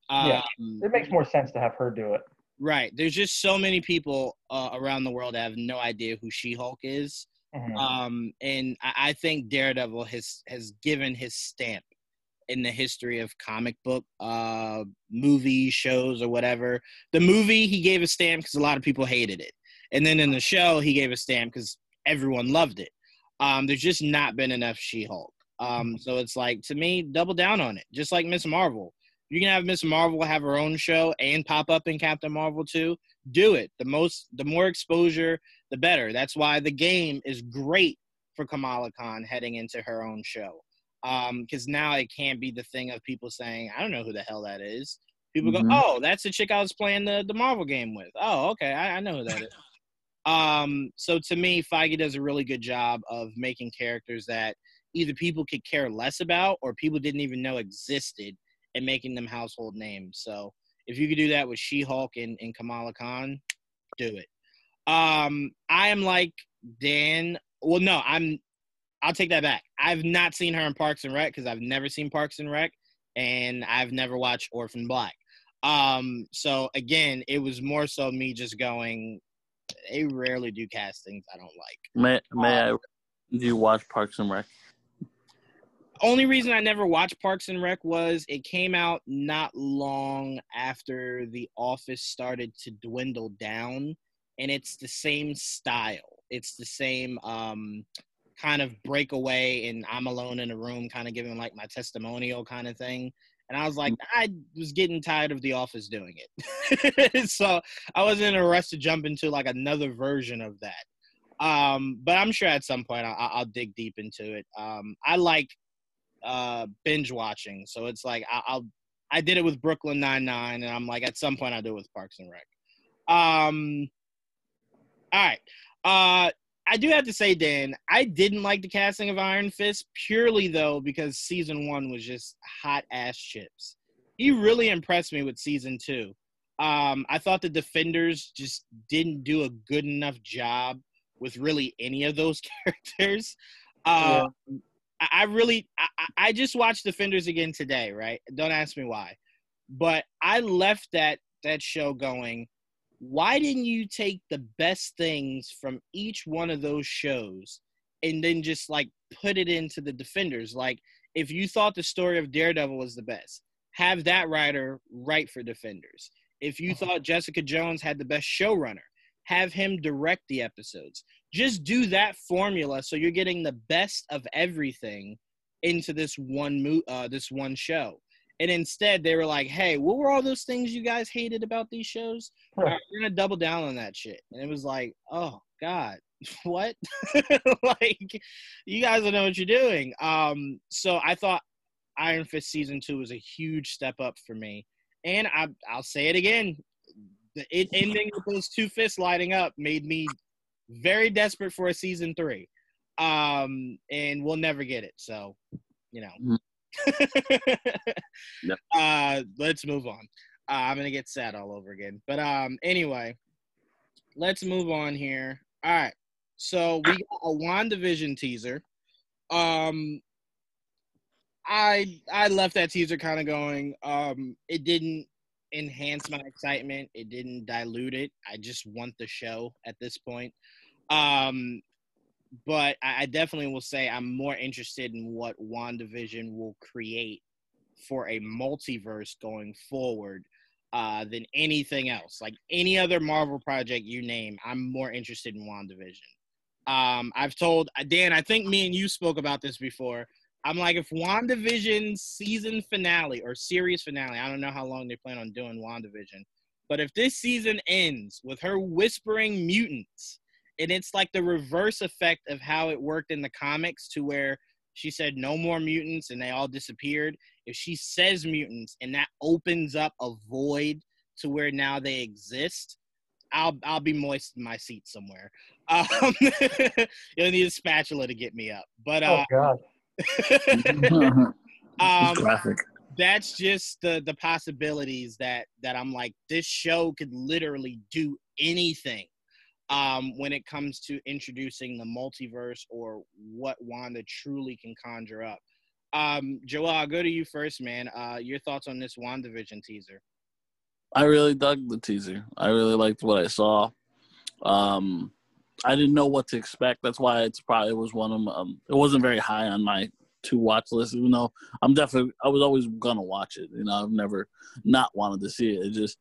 Um, yeah, it makes more sense to have her do it. Right. There's just so many people uh, around the world that have no idea who She-Hulk is. Mm-hmm. Um, and I, I think Daredevil has has given his stamp in the history of comic book uh, movies, shows, or whatever. The movie he gave a stamp because a lot of people hated it, and then in the show he gave a stamp because everyone loved it. Um, there's just not been enough She-Hulk. Um, mm-hmm. so it's like to me, double down on it. Just like Miss Marvel, you can have Miss Marvel have her own show and pop up in Captain Marvel too. Do it. The most, the more exposure, the better. That's why the game is great for Kamala Khan heading into her own show because um, now it can't be the thing of people saying, I don't know who the hell that is. People mm-hmm. go, oh, that's the chick I was playing the, the Marvel game with. Oh, okay, I, I know who that is. Um, so to me, Feige does a really good job of making characters that either people could care less about or people didn't even know existed and making them household names. So if you could do that with She-Hulk and, and Kamala Khan, do it. Um, I am like Dan. Well, no, I'm. I'll take that back. I've not seen her in Parks and Rec because I've never seen Parks and Rec, and I've never watched Orphan Black. Um, so again, it was more so me just going. They rarely do castings I don't like. May May Um, I? Do you watch Parks and Rec? only reason I never watched Parks and Rec was it came out not long after The Office started to dwindle down, and it's the same style. It's the same um, kind of breakaway, and I'm alone in a room, kind of giving like my testimonial kind of thing. And I was like, I was getting tired of The Office doing it, so I was in a rush to jump into like another version of that. Um, but I'm sure at some point I'll, I'll dig deep into it. Um, I like uh binge watching so it's like I, i'll i did it with brooklyn 99 and i'm like at some point i'll do it with parks and rec um all right. Uh i do have to say dan i didn't like the casting of iron fist purely though because season one was just hot ass chips. He really impressed me with season two. Um i thought the defenders just didn't do a good enough job with really any of those characters. Um I I really, I- I just watched Defenders again today, right? Don't ask me why, but I left that that show going. Why didn't you take the best things from each one of those shows and then just like put it into the Defenders? Like, if you thought the story of Daredevil was the best, have that writer write for Defenders. If you thought Jessica Jones had the best showrunner, have him direct the episodes just do that formula so you're getting the best of everything into this one mo- uh this one show and instead they were like hey what were all those things you guys hated about these shows All right, we're gonna double down on that shit and it was like oh god what like you guys don't know what you're doing um so i thought iron fist season two was a huge step up for me and I, i'll say it again the it ending with those two fists lighting up made me very desperate for a season three. Um, and we'll never get it. So, you know. Yep. uh, let's move on. Uh, I'm gonna get sad all over again. But um, anyway, let's move on here. All right. So we got a WandaVision teaser. Um, I I left that teaser kind of going. Um, it didn't enhance my excitement. It didn't dilute it. I just want the show at this point. Um, but I, I definitely will say I'm more interested in what WandaVision will create for a multiverse going forward uh, than anything else. Like any other Marvel project you name, I'm more interested in WandaVision. Um, I've told Dan, I think me and you spoke about this before. I'm like, if WandaVision's season finale or series finale, I don't know how long they plan on doing WandaVision, but if this season ends with her whispering mutants, and it's like the reverse effect of how it worked in the comics to where she said no more mutants and they all disappeared. If she says mutants and that opens up a void to where now they exist, I'll I'll be moist in my seat somewhere. Um, you'll need a spatula to get me up, but Oh uh, God. um, graphic. that's just the the possibilities that that I'm like this show could literally do anything um when it comes to introducing the multiverse or what Wanda truly can conjure up. Um Joel, I'll go to you first, man. Uh your thoughts on this WandaVision teaser. I really dug the teaser. I really liked what I saw. Um, I didn't know what to expect. That's why it's probably was one of um, it wasn't very high on my to watch list. Even though I'm definitely I was always gonna watch it. You know, I've never not wanted to see it. It just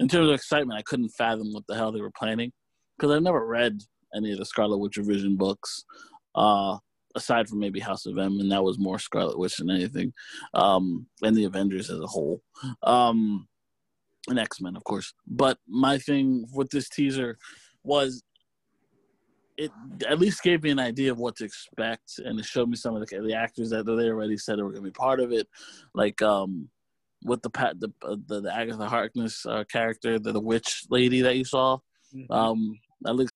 in terms of excitement, I couldn't fathom what the hell they were planning because I've never read any of the Scarlet Witch Vision books. Uh, aside from maybe House of M, and that was more Scarlet Witch than anything, um, and the Avengers as a whole. Um, and X Men, of course. But my thing with this teaser was it at least gave me an idea of what to expect, and it showed me some of the, the actors that they already said were going to be part of it, like um, with the pat the, uh, the the Agatha Harkness uh, character, the, the witch lady that you saw. Um, at least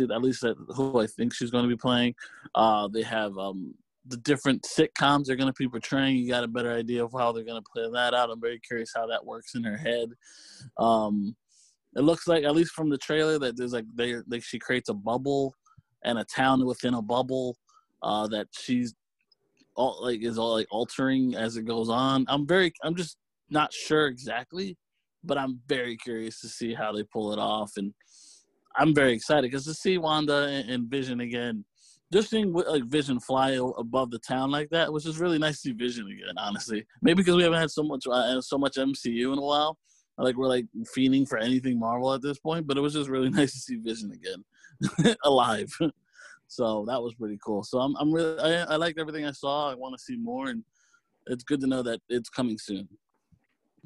at least that, who I think she's going to be playing. Uh, they have um, the different sitcoms they're going to be portraying. You got a better idea of how they're going to play that out. I'm very curious how that works in her head. Um, it looks like, at least from the trailer, that there's like they like she creates a bubble and a town within a bubble uh, that she's all like is all like altering as it goes on. I'm very, I'm just not sure exactly, but I'm very curious to see how they pull it off and I'm very excited because to see Wanda and, Vision again, just seeing like Vision fly above the town like that was just really nice to see Vision again. Honestly, maybe because we haven't had so much uh, so much MCU in a while. Like we're like fiending for anything Marvel at this point, but it was just really nice to see Vision again, alive. so that was pretty cool. So I'm I'm really I, I liked everything I saw. I want to see more, and it's good to know that it's coming soon.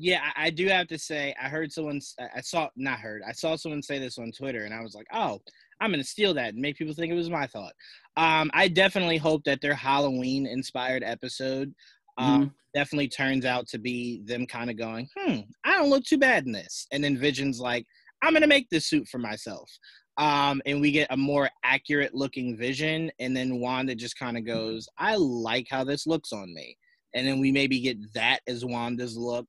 Yeah, I do have to say, I heard someone, I saw, not heard, I saw someone say this on Twitter, and I was like, oh, I'm going to steal that and make people think it was my thought. Um, I definitely hope that their Halloween inspired episode um, mm-hmm. definitely turns out to be them kind of going, hmm, I don't look too bad in this. And then Vision's like, I'm going to make this suit for myself. Um, and we get a more accurate looking vision. And then Wanda just kind of goes, I like how this looks on me. And then we maybe get that as Wanda's look.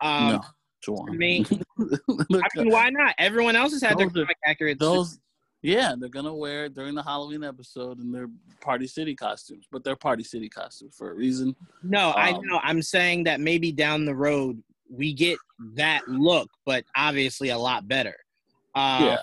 Um, no, Juwan. I mean, I mean, why not? Everyone else has had those their comic accurate. Those, yeah, they're gonna wear it during the Halloween episode in their Party City costumes, but they're Party City costumes for a reason. No, um, I know. I'm saying that maybe down the road we get that look, but obviously a lot better. Uh,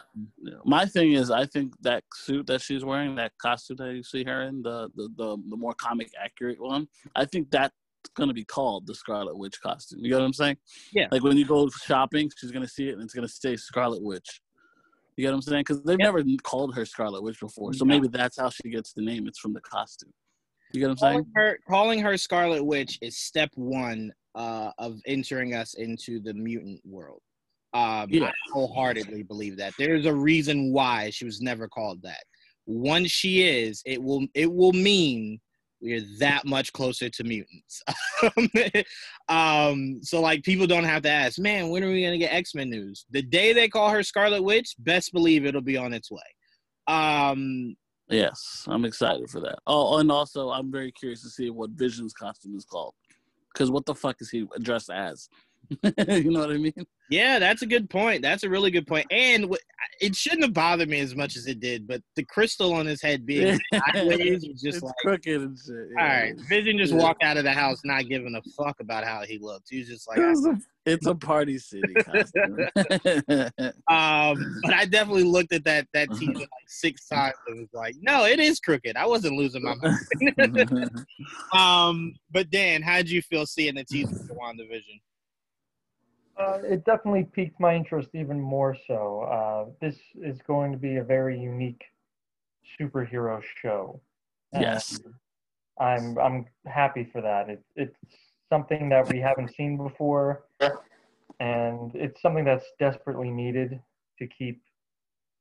yeah. My thing is, I think that suit that she's wearing, that costume that you see her in, the the the, the more comic accurate one, I think that going to be called the Scarlet Witch costume. You know what I'm saying? Yeah. Like when you go shopping, she's going to see it and it's going to say Scarlet Witch. You get what I'm saying? Because they've never called her Scarlet Witch before, so maybe that's how she gets the name. It's from the costume. You get what I'm calling saying? Her, calling her Scarlet Witch is step one uh, of entering us into the mutant world. Um, yeah. I wholeheartedly believe that. There's a reason why she was never called that. Once she is, it will it will mean we're that much closer to mutants. um, so like people don't have to ask, man, when are we gonna get X Men news? The day they call her Scarlet Witch, best believe it'll be on its way. Um, yes, I'm excited for that. Oh, and also I'm very curious to see what Vision's costume is called, because what the fuck is he dressed as? you know what I mean? Yeah, that's a good point. That's a really good point. And it shouldn't have bothered me as much as it did, but the crystal on his head being sideways was just it's like crooked and shit. Yeah. All right, Vision just yeah. walked out of the house not giving a fuck about how he looked. He was just like, it's a, it's a party city costume. um, but I definitely looked at that that teaser like six times and was like, no, it is crooked. I wasn't losing my mind. um, but Dan, how did you feel seeing the teaser for WandaVision? Uh, it definitely piqued my interest even more so. Uh, this is going to be a very unique superhero show. Yes. I'm I'm happy for that. It, it's something that we haven't seen before, and it's something that's desperately needed to keep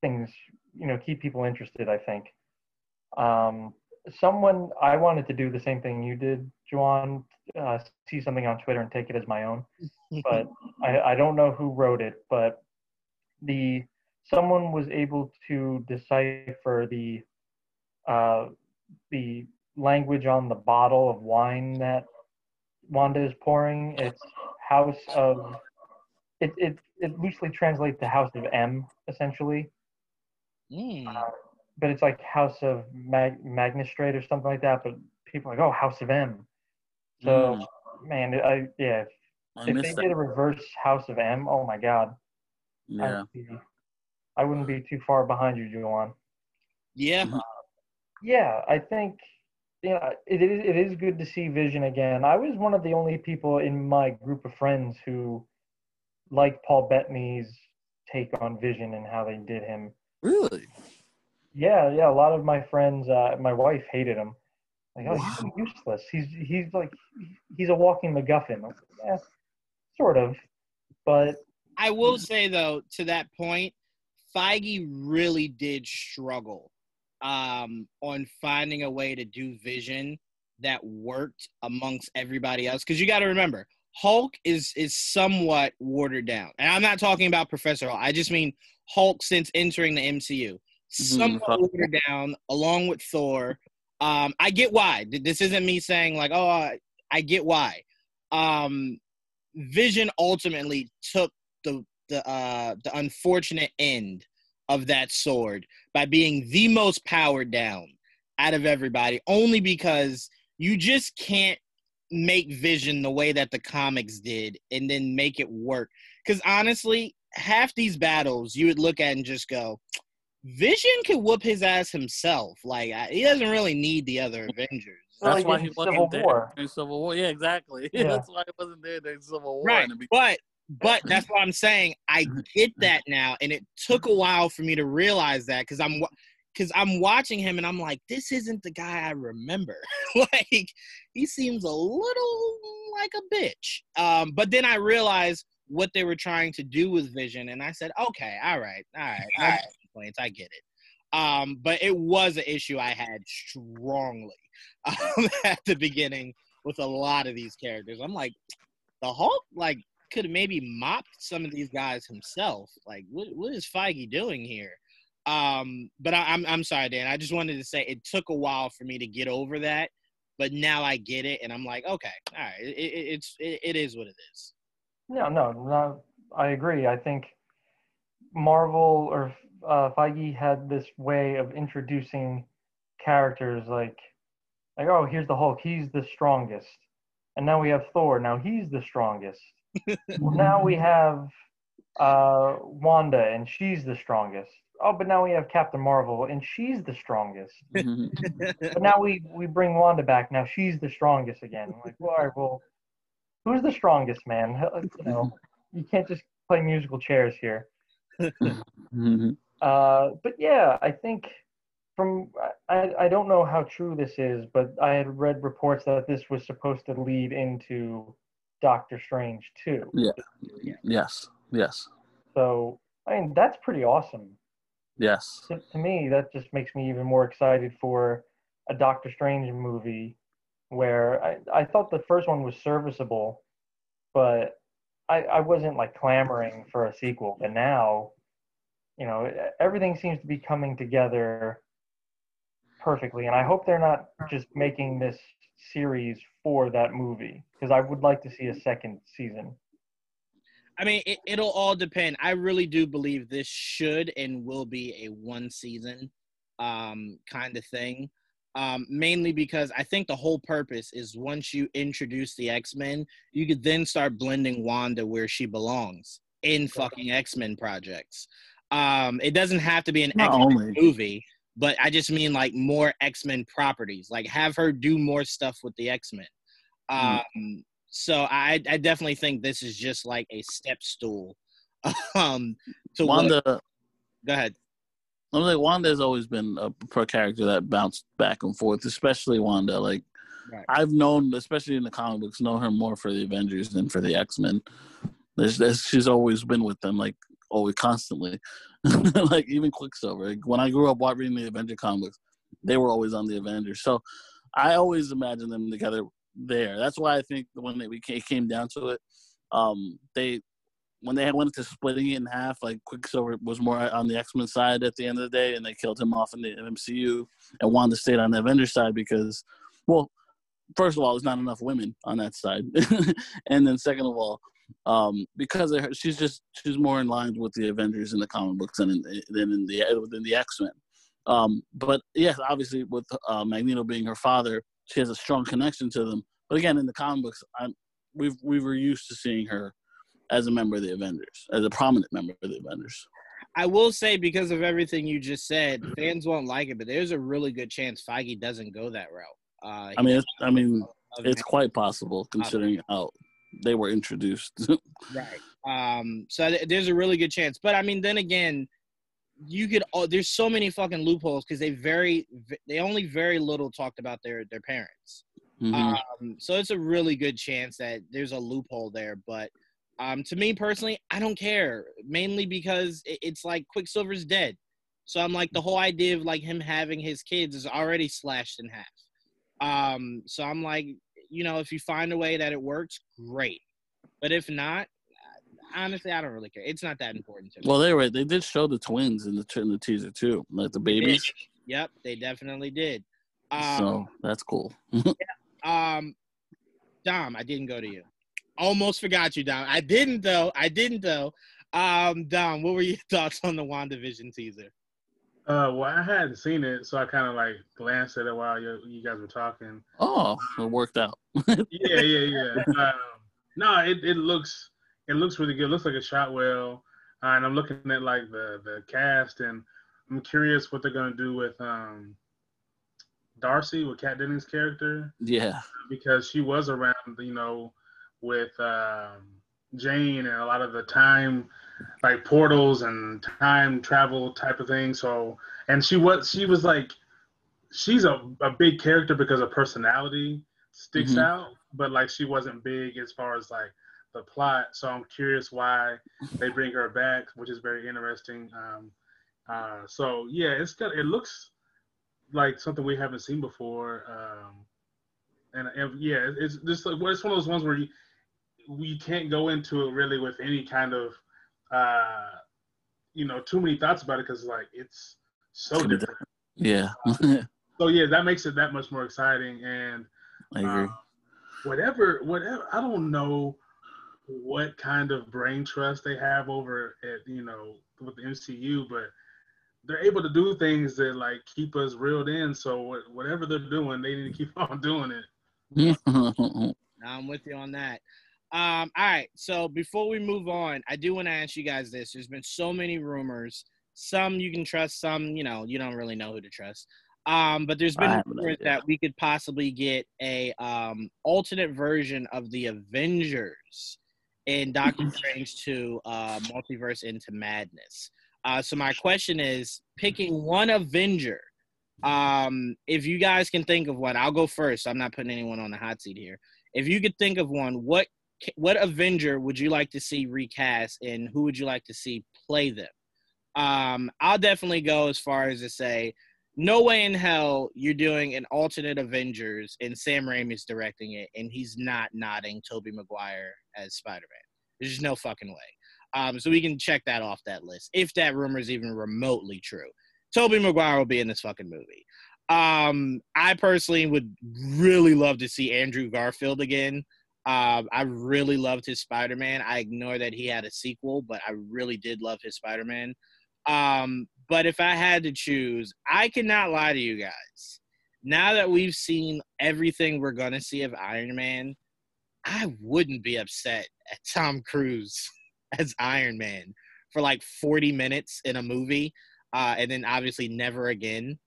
things, you know, keep people interested. I think. Um, someone I wanted to do the same thing you did, Juwan. Uh, see something on Twitter and take it as my own, but I, I don't know who wrote it. But the someone was able to decipher the uh, the language on the bottle of wine that Wanda is pouring. It's House of it it, it loosely translates to House of M essentially. Mm. Uh, but it's like House of Mag- Magistrate or something like that. But people are like, oh, House of M. So, Mm. man, I yeah. I if they that. did a reverse House of M, oh my God, I, Yeah. would be, I wouldn't be too far behind you, Juwan. Yeah, Yeah, I think you know it is. It is good to see Vision again. I was one of the only people in my group of friends who liked Paul Bettany's take on Vision and how they did him. Really? Yeah, yeah. A lot of my friends, uh, my wife hated him. Like, oh, he's so useless. He's he's like he's a walking MacGuffin. Like, Yeah, sort of, but I will say though, to that point, Feige really did struggle um, on finding a way to do Vision that worked amongst everybody else. Because you got to remember, Hulk is is somewhat watered down, and I'm not talking about Professor Hulk. I just mean Hulk since entering the MCU, somewhat watered down, along with Thor. Um, I get why. This isn't me saying like, oh, I, I get why. Um, Vision ultimately took the the uh the unfortunate end of that sword by being the most powered down out of everybody only because you just can't make vision the way that the comics did and then make it work. Cuz honestly half these battles you would look at and just go vision can whoop his ass himself. Like he doesn't really need the other avengers Well, That's like why he wasn't Civil there War. during Civil War. Yeah, exactly. Yeah. That's why he wasn't there during Civil War. Right. in the. But but that's what I'm saying. I get that now, and it took a while for me to realize that because I'm because I'm watching him and I'm like, this isn't the guy I remember. like he seems a little like a bitch. Um, but then I realized what they were trying to do with Vision, and I said, okay, all right, all right, all right. complaints, I get it. Um, but it was an issue I had strongly um, at the beginning with a lot of these characters. I'm like, the Hulk, like, could have maybe mopped some of these guys himself. Like, what, what is Feige doing here? Um, but I, I'm I'm sorry, Dan. I just wanted to say it took a while for me to get over that, but now I get it, and I'm like, okay, all right, it, it, it's it, it is what it is. No, no, no. I agree. I think Marvel or uh, Feige had this way of introducing characters like, like, oh, here's the Hulk. He's the strongest. And now we have Thor. Now he's the strongest. now we have uh, Wanda, and she's the strongest. Oh, but now we have Captain Marvel, and she's the strongest. But now we we bring Wanda back. Now she's the strongest again. I'm like, well, all right, well, who's the strongest, man? You know, you can't just play musical chairs here. Mhm. Uh, but yeah, I think from I I don't know how true this is, but I had read reports that this was supposed to lead into Doctor Strange too. Yeah. Yes. Yes. So I mean, that's pretty awesome. Yes. to, to me, that just makes me even more excited for a Doctor Strange movie where I, I thought the first one was serviceable, but I, I wasn't like clamoring for a sequel. But now, you know, everything seems to be coming together perfectly. And I hope they're not just making this series for that movie because I would like to see a second season. I mean, it, it'll all depend. I really do believe this should and will be a one season um, kind of thing. Um, mainly because I think the whole purpose is once you introduce the X Men, you could then start blending Wanda where she belongs in fucking X Men projects. Um, it doesn't have to be an Not X Men only. movie, but I just mean like more X Men properties. Like have her do more stuff with the X Men. Mm. Um, so I, I definitely think this is just like a step stool. um, to what- Wanda. go ahead. I'm like Wanda has always been a pro character that bounced back and forth, especially Wanda. Like Right. I've known, especially in the comic books, know her more for the Avengers than for the X Men. There's, there's, she's always been with them, like always constantly. like even Quicksilver. When I grew up wa- reading the Avenger comics, they were always on the Avengers. So I always imagined them together there. That's why I think when they, we came down to it, um, they when they went into splitting it in half, like Quicksilver was more on the X Men side at the end of the day, and they killed him off in the MCU, and wanted to stay on the Avengers side because, well, first of all, there's not enough women on that side, and then second of all, um, because of her, she's just she's more in line with the Avengers in the comic books than in than in the than the X Men. Um, but yes, obviously with uh, Magneto being her father, she has a strong connection to them. But again, in the comic books, I'm, we've we were used to seeing her as a member of the Avengers, as a prominent member of the Avengers. I will say because of everything you just said, fans won't like it, but there's a really good chance Feige doesn't go that route. Uh, I mean, it's, I mean, it's quite possible considering how they were introduced. right. Um. So th- there's a really good chance, but I mean, then again, you could. Oh, there's so many fucking loopholes because they very, they only very little talked about their their parents. Mm-hmm. Um. So it's a really good chance that there's a loophole there, but. Um, to me personally, I don't care. Mainly because it's like Quicksilver's dead, so I'm like the whole idea of like him having his kids is already slashed in half. Um, so I'm like, you know, if you find a way that it works, great. But if not, honestly, I don't really care. It's not that important to me. Well, they were they did show the twins in the in the teaser too, like the babies. Yep, they definitely did. Um, so that's cool. yeah, um, Dom, I didn't go to you. Almost forgot you, Dom. I didn't though. I didn't though. Um, Dom, what were your thoughts on the WandaVision teaser? Uh, well, I hadn't seen it, so I kind of like glanced at it while you, you guys were talking. Oh, it worked out. yeah, yeah, yeah. Um, no, it, it looks it looks really good. It looks like a shot well, uh, and I'm looking at like the the cast, and I'm curious what they're gonna do with um Darcy with Kat Dennings' character. Yeah, because she was around, you know, with um, Jane and a lot of the time like portals and time travel type of thing. So and she was she was like she's a, a big character because her personality sticks mm-hmm. out, but like she wasn't big as far as like the plot. So I'm curious why they bring her back, which is very interesting. Um, uh, so yeah, it's got it looks like something we haven't seen before. Um, and, and yeah, it's just like well, it's one of those ones where you we can't go into it really with any kind of uh, you know too many thoughts about it because like it's so different. Yeah. so yeah, that makes it that much more exciting. And I agree. Uh, whatever, whatever. I don't know what kind of brain trust they have over at you know with the MCU, but they're able to do things that like keep us reeled in. So whatever they're doing, they need to keep on doing it. I'm with you on that. Um, all right. So before we move on, I do want to ask you guys this. There's been so many rumors. Some you can trust, some, you know, you don't really know who to trust. Um, but there's been rumors that we could possibly get a um alternate version of the Avengers in Doctor Strange to uh Multiverse into Madness. Uh so my question is picking one Avenger. Um, if you guys can think of one, I'll go first. I'm not putting anyone on the hot seat here. If you could think of one, what what Avenger would you like to see recast, and who would you like to see play them? Um, I'll definitely go as far as to say, no way in hell you're doing an alternate Avengers and Sam Raimi's directing it, and he's not nodding Tobey Maguire as Spider-Man. There's just no fucking way. Um, so we can check that off that list if that rumor is even remotely true. Tobey Maguire will be in this fucking movie. Um, I personally would really love to see Andrew Garfield again. Um, I really loved his Spider Man. I ignore that he had a sequel, but I really did love his Spider Man. Um, but if I had to choose, I cannot lie to you guys. Now that we've seen everything we're gonna see of Iron Man, I wouldn't be upset at Tom Cruise as Iron Man for like 40 minutes in a movie, uh, and then obviously never again.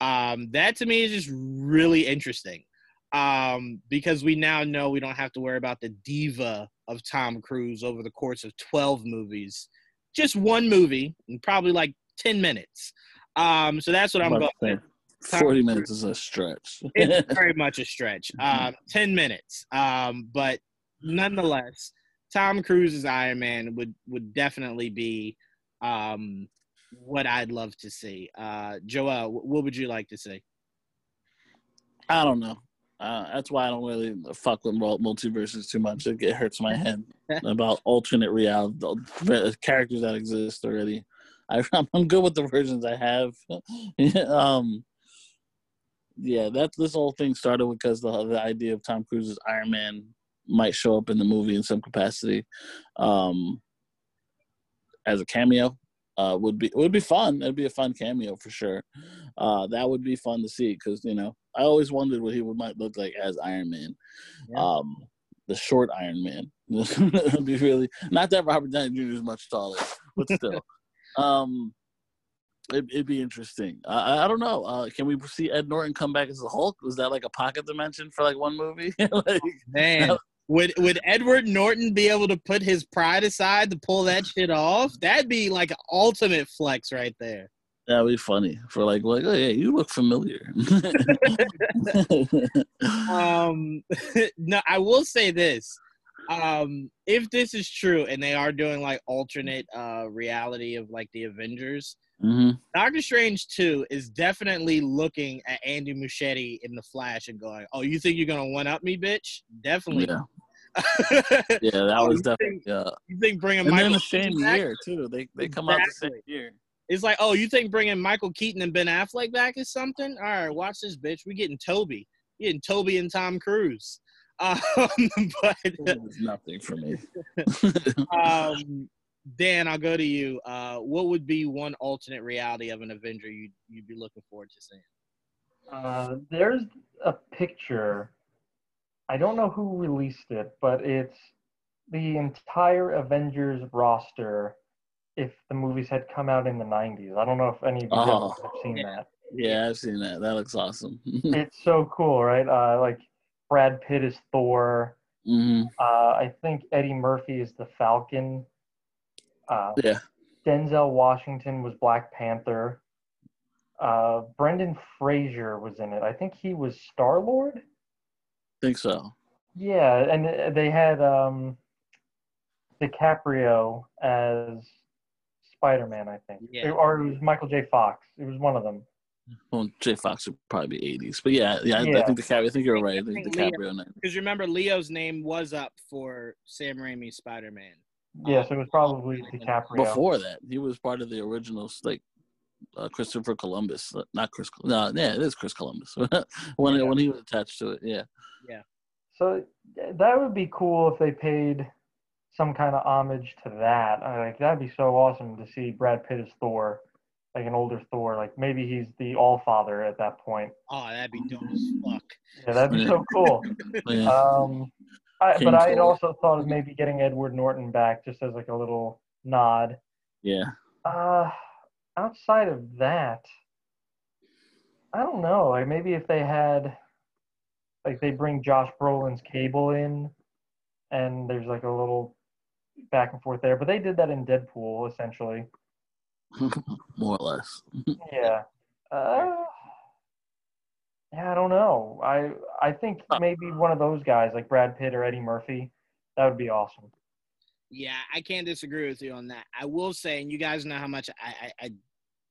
Um, that to me is just really interesting um, because we now know we don't have to worry about the diva of Tom Cruise over the course of 12 movies, just one movie, and probably like 10 minutes. Um, so that's what I'm going with. 40 minutes is a stretch. it's very much a stretch. Um, 10 minutes. Um, but nonetheless, Tom Cruise's Iron Man would, would definitely be um, what I'd love to see. Uh, Joel, what would you like to see? I don't know. Uh, that's why I don't really fuck with multiverses too much. It, it hurts my head about alternate reality characters that exist already. I, am good with the versions I have. um, yeah, that this whole thing started because the the idea of Tom Cruise's Iron Man might show up in the movie in some capacity, um, as a cameo. uh, would be would be fun. It'd be a fun cameo for sure. Uh, that would be fun to see because you know I always wondered what he would might look like as Iron Man, yeah. um, the short Iron Man. Be really not that Robert Downey Jr. is much taller, but still, um, it, would be interesting. I, I don't know. Uh, can we see Ed Norton come back as the Hulk? Was that like a pocket dimension for like one movie? like, Man, would would Edward Norton be able to put his pride aside to pull that shit off? That'd be like ultimate flex right there. That'd be funny for like, like, oh yeah, you look familiar. um, no, I will say this: um, if this is true, and they are doing like alternate uh reality of like the Avengers, mm-hmm. Doctor Strange two is definitely looking at Andy Muschietti in the Flash and going, "Oh, you think you're gonna one up me, bitch? Definitely." Yeah. yeah, that oh, was definitely. Think, yeah. You think bringing and Michael the same back? year too? They they come exactly. out the same year. It's like, oh, you think bringing Michael Keaton and Ben Affleck back is something? All right, watch this, bitch. We getting Tobey. We getting Tobey and Tom Cruise. Um, but it's nothing for me. um, Dan, I'll go to you. Uh, what would be one alternate reality of an Avenger you'd you'd be looking forward to seeing? Uh, there's a picture I don't know who released it, but it's the entire Avengers roster if the movies had come out in the 90s. I don't know if any of you oh, have seen yeah. that. Yeah, I've seen that. That looks awesome. it's so cool, right? Uh, like Brad Pitt is Thor. Mm-hmm. Uh, I think Eddie Murphy is the Falcon. Uh, yeah. Denzel Washington was Black Panther. Uh, Brendan Fraser was in it. I think he was Star Lord think so. Yeah, and they had um, DiCaprio as Spider Man, I think, yeah. or it was Michael J. Fox. It was one of them. Well, J. Fox would probably be eighties, but yeah, yeah, yeah. I, think DiCaprio. I think you're right. I think, I think DiCaprio. Because remember, Leo's name was up for Sam Raimi's Spider Man. Yes, um, it was probably DiCaprio. Before that, he was part of the original like uh, Christopher Columbus, uh, not Chris. No, yeah, it is Chris Columbus. when yeah. when he was attached to it, yeah. Yeah. So that would be cool if they paid some kind of homage to that. I, like that'd be so awesome to see Brad Pitt as Thor, like an older Thor. Like maybe he's the All Father at that point. Oh, that'd be dope as fuck. Yeah, that'd be so cool. um, I, but I had also thought of maybe getting Edward Norton back just as like a little nod. Yeah. Uh, outside of that, I don't know. Like maybe if they had like they bring Josh Brolin's Cable in, and there's like a little back and forth there. But they did that in Deadpool essentially. More or less. yeah. Uh, yeah, I don't know. I I think maybe one of those guys like Brad Pitt or Eddie Murphy, that would be awesome. Yeah, I can't disagree with you on that. I will say, and you guys know how much I, I, I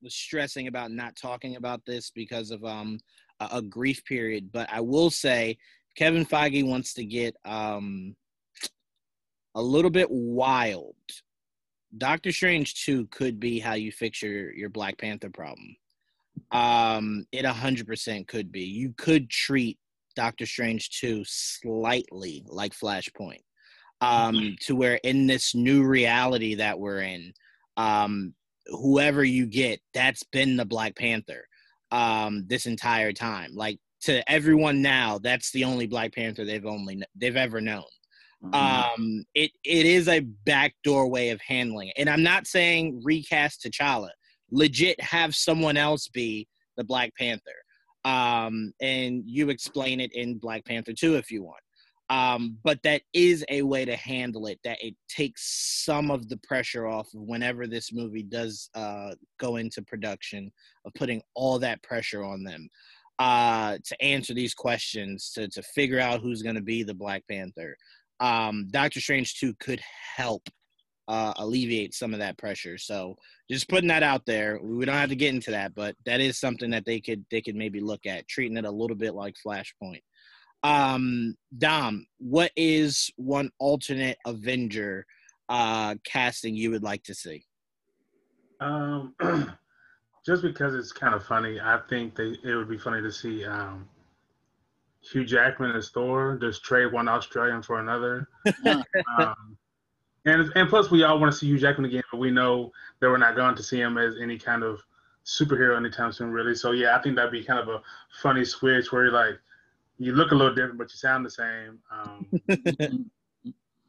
was stressing about not talking about this because of um a grief period. But I will say, Kevin Feige wants to get um, a little bit wild. Doctor Strange 2 could be how you fix your, your Black Panther problem. Um, it 100% could be. You could treat Doctor Strange 2 slightly like Flashpoint. Um, to where in this new reality that we're in, um, whoever you get, that's been the Black Panther um, this entire time. Like to everyone now, that's the only Black Panther they've only they've ever known. Mm-hmm. Um, it it is a backdoor way of handling it, and I'm not saying recast T'Challa. Legit, have someone else be the Black Panther, um, and you explain it in Black Panther 2 if you want. Um, but that is a way to handle it that it takes some of the pressure off of whenever this movie does uh, go into production of putting all that pressure on them uh, to answer these questions to, to figure out who's going to be the black panther um, doctor strange 2 could help uh, alleviate some of that pressure so just putting that out there we don't have to get into that but that is something that they could they could maybe look at treating it a little bit like flashpoint um, Dom, what is one alternate Avenger uh, casting you would like to see? Um, just because it's kind of funny, I think they, it would be funny to see um, Hugh Jackman as Thor. Just trade one Australian for another. um, And and plus, we all want to see Hugh Jackman again, but we know that we're not going to see him as any kind of superhero anytime soon, really. So yeah, I think that'd be kind of a funny switch where you're like, you look a little different, but you sound the same.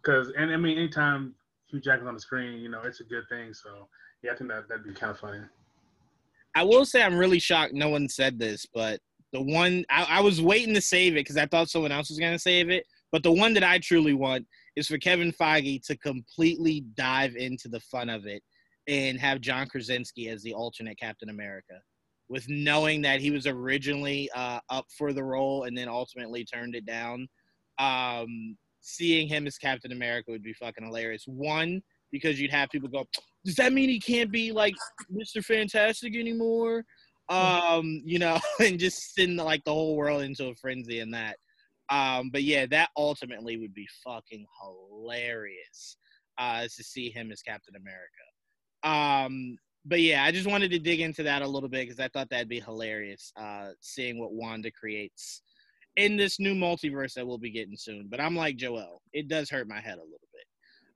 Because um, and I mean, anytime Hugh Jackman's on the screen, you know, it's a good thing. So yeah, I think that that'd be kind of funny. I will say I'm really shocked no one said this, but the one I, I was waiting to save it because I thought someone else was gonna save it. But the one that I truly want is for Kevin Feige to completely dive into the fun of it and have John Krasinski as the alternate Captain America, with knowing that he was originally uh, up for the role and then ultimately turned it down. Um, seeing him as Captain America would be fucking hilarious. One, because you'd have people go, "Does that mean he can't be like Mr. Fantastic anymore?" Um, you know, and just send like the whole world into a frenzy and that. Um, but yeah, that ultimately would be fucking hilarious uh, to see him as Captain America. Um, but yeah, I just wanted to dig into that a little bit because I thought that'd be hilarious, uh, seeing what Wanda creates in this new multiverse that we'll be getting soon. But I'm like Joel, it does hurt my head a little bit.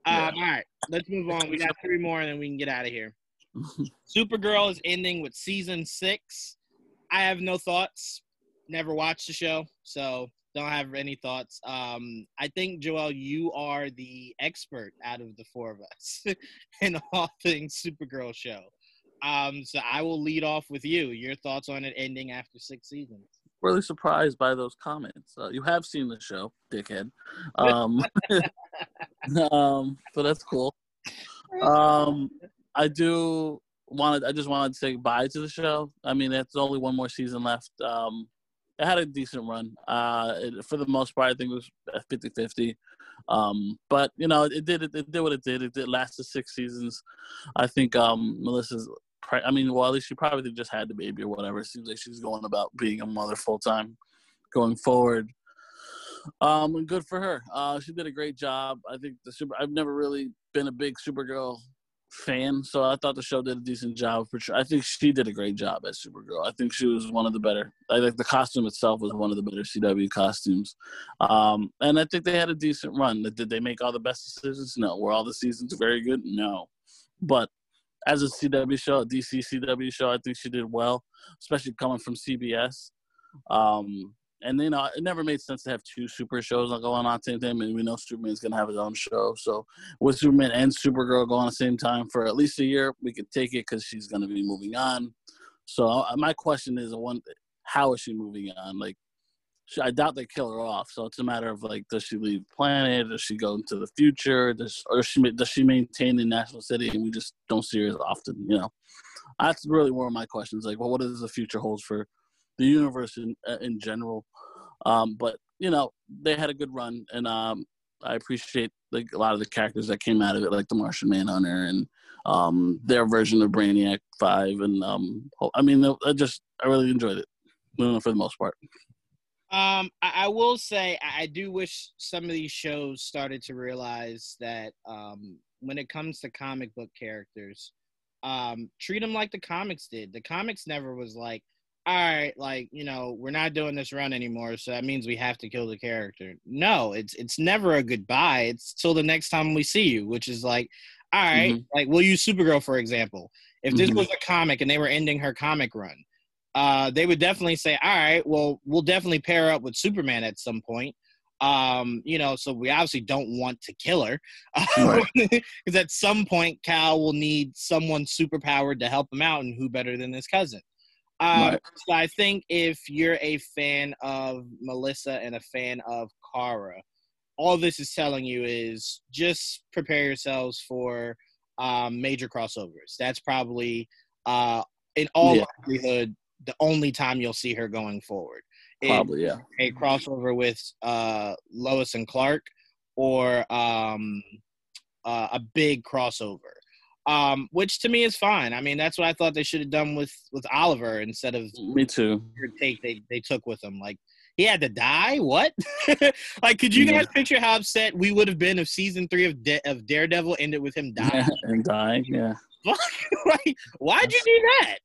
Um, yeah. All right, let's move on. We got three more, and then we can get out of here. Supergirl is ending with season six. I have no thoughts. Never watched the show, so don't have any thoughts. Um, I think Joel, you are the expert out of the four of us in all things Supergirl show. Um, so I will lead off with you. Your thoughts on it ending after six seasons? Really surprised by those comments. Uh, you have seen the show, dickhead. Um, um, but that's cool. Um, I do wanted. I just wanted to say bye to the show. I mean, there's only one more season left. Um, it had a decent run. Uh, it, for the most part, I think it was 50 50. Um, but, you know, it did, it, it, did what it did. It did lasted six seasons. I think um, Melissa's, I mean, well, at least she probably just had the baby or whatever. It seems like she's going about being a mother full time going forward. Um, and good for her. Uh, she did a great job. I think the super. I've never really been a big Supergirl fan, so I thought the show did a decent job. For sure. I think she did a great job as Supergirl. I think she was one of the better. I think the costume itself was one of the better CW costumes, um, and I think they had a decent run. Did they make all the best decisions? No. Were all the seasons very good? No. But as a CW show, a DC CW show, I think she did well, especially coming from CBS. Um, and you know, it never made sense to have two super shows going on at the same time. And we know Superman's gonna have his own show. So with Superman and Supergirl going the same time for at least a year, we could take it because she's gonna be moving on. So uh, my question is, one, how is she moving on? Like, she, I doubt they kill her off. So it's a matter of like, does she leave planet? Does she go into the future? Does or she does she maintain the National City? And we just don't see her as often. You know, that's really one of my questions. Like, well, what does the future hold for the universe in uh, in general. Um, but you know, they had a good run, and um, I appreciate like a lot of the characters that came out of it, like the Martian Manhunter and um, their version of Brainiac Five, and um, I mean, I just I really enjoyed it for the most part. Um, I, I, will say I do wish some of these shows started to realize that um, when it comes to comic book characters, um, treat them like the comics did. The comics never was like, all right, like you know, we're not doing this run anymore, so that means we have to kill the character. No, it's it's never a goodbye. It's till the next time we see you, which is like, all right, mm-hmm. like we'll use Supergirl for example. If this mm-hmm. was a comic and they were ending her comic run, uh, they would definitely say, all right, well, we'll definitely pair up with Superman at some point. Um, you know, so we obviously don't want to kill her because right. at some point Kal will need someone superpowered to help him out, and who better than his cousin? Um, right. So I think if you're a fan of Melissa and a fan of Kara, all this is telling you is just prepare yourselves for um, major crossovers. That's probably, uh, in all yeah. likelihood, the only time you'll see her going forward. Probably, yeah. A crossover with uh, Lois and Clark, or um, uh, a big crossover um, which to me is fine. I mean, that's what I thought they should have done with with Oliver instead of me too. Take they they took with him like he had to die. What? like, could you yeah. guys picture how upset we would have been if season three of De- of Daredevil ended with him dying yeah, and dying? Yeah. like, why'd you do that?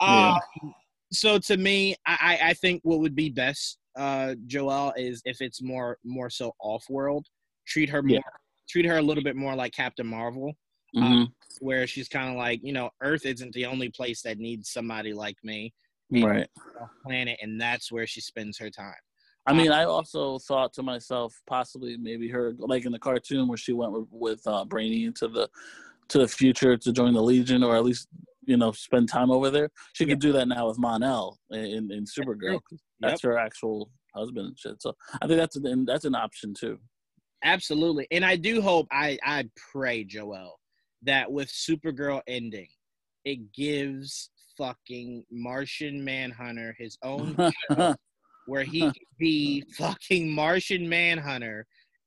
Yeah. Um, so to me, I I think what would be best, uh, Joel, is if it's more more so off world. Treat her more treat her a little bit more like Captain Marvel, Mhm. um, where she's kind of like, you know, Earth isn't the only place that needs somebody like me, right. off planet, and that's where she spends her time. I mean, I also thought to myself, possibly maybe her like in the cartoon where she went with, with uh, Brainy into the to the future to join the Legion, or at least you know spend time over there. She could do that now with Mon-El in, in Supergirl. 'cause That's her actual husband and shit. So I think that's an that's an option too. Absolutely. And I do hope I I pray, Joel, that with Supergirl ending, it gives fucking Martian Manhunter his own show where he can be fucking Martian Manhunter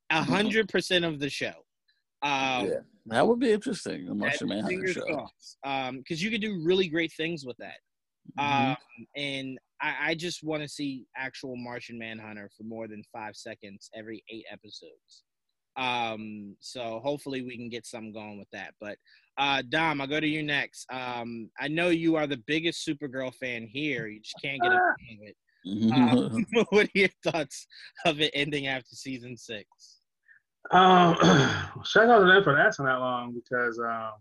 a hundred percent of the show. Um yeah, that would be interesting. The Martian Manhunter show. crossed. Um, because you could do really great things with that. Mhm. Um, and I, I just want to see actual Martian Manhunter for more than five seconds every eight episodes. Um, so hopefully we can get something going with that. But uh, Dom, I'll go to you next. Um, I know you are the biggest Supergirl fan here. You just can't get enough of it. Um, what are your thoughts of it ending after season six? Um, shout out to them for lasting that long because um,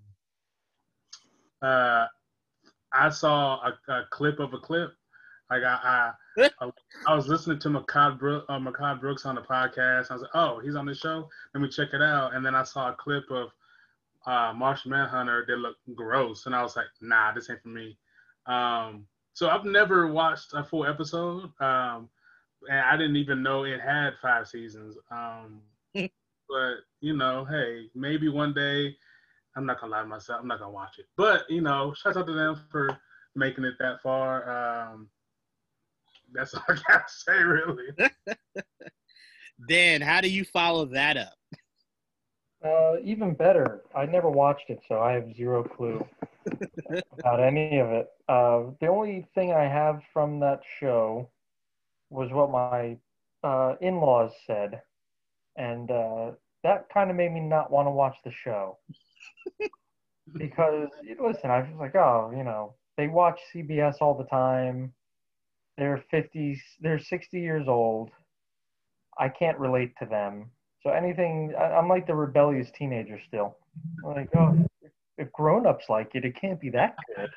uh, I saw a, a clip of a clip. Like I, I, I, I was listening to Mehcad uh, Mehcad Brooks on the podcast. I was like, oh, he's on the show. Let me check it out. And then I saw a clip of uh, Martian Manhunter. They look gross, and I was like, nah, this ain't for me. Um, so I've never watched a full episode, um, and I didn't even know it had five seasons. Um, but you know, hey, maybe one day. I'm not gonna lie to myself. I'm not gonna watch it. But you know, shout out to them for making it that far. Um, that's all I gotta say, really. Dan, how do you follow that up? Uh, even better. I never watched it, so I have zero clue about any of it. Uh, the only thing I have from that show was what my uh, in-laws said, and uh, that kind of made me not want to watch the show because listen, I was like, oh, you know, they watch CBS all the time. They're 50, they're 60 years old. I can't relate to them. So anything, I, I'm like the rebellious teenager still. I'm like, oh, if, if grown-ups like it, it can't be that good.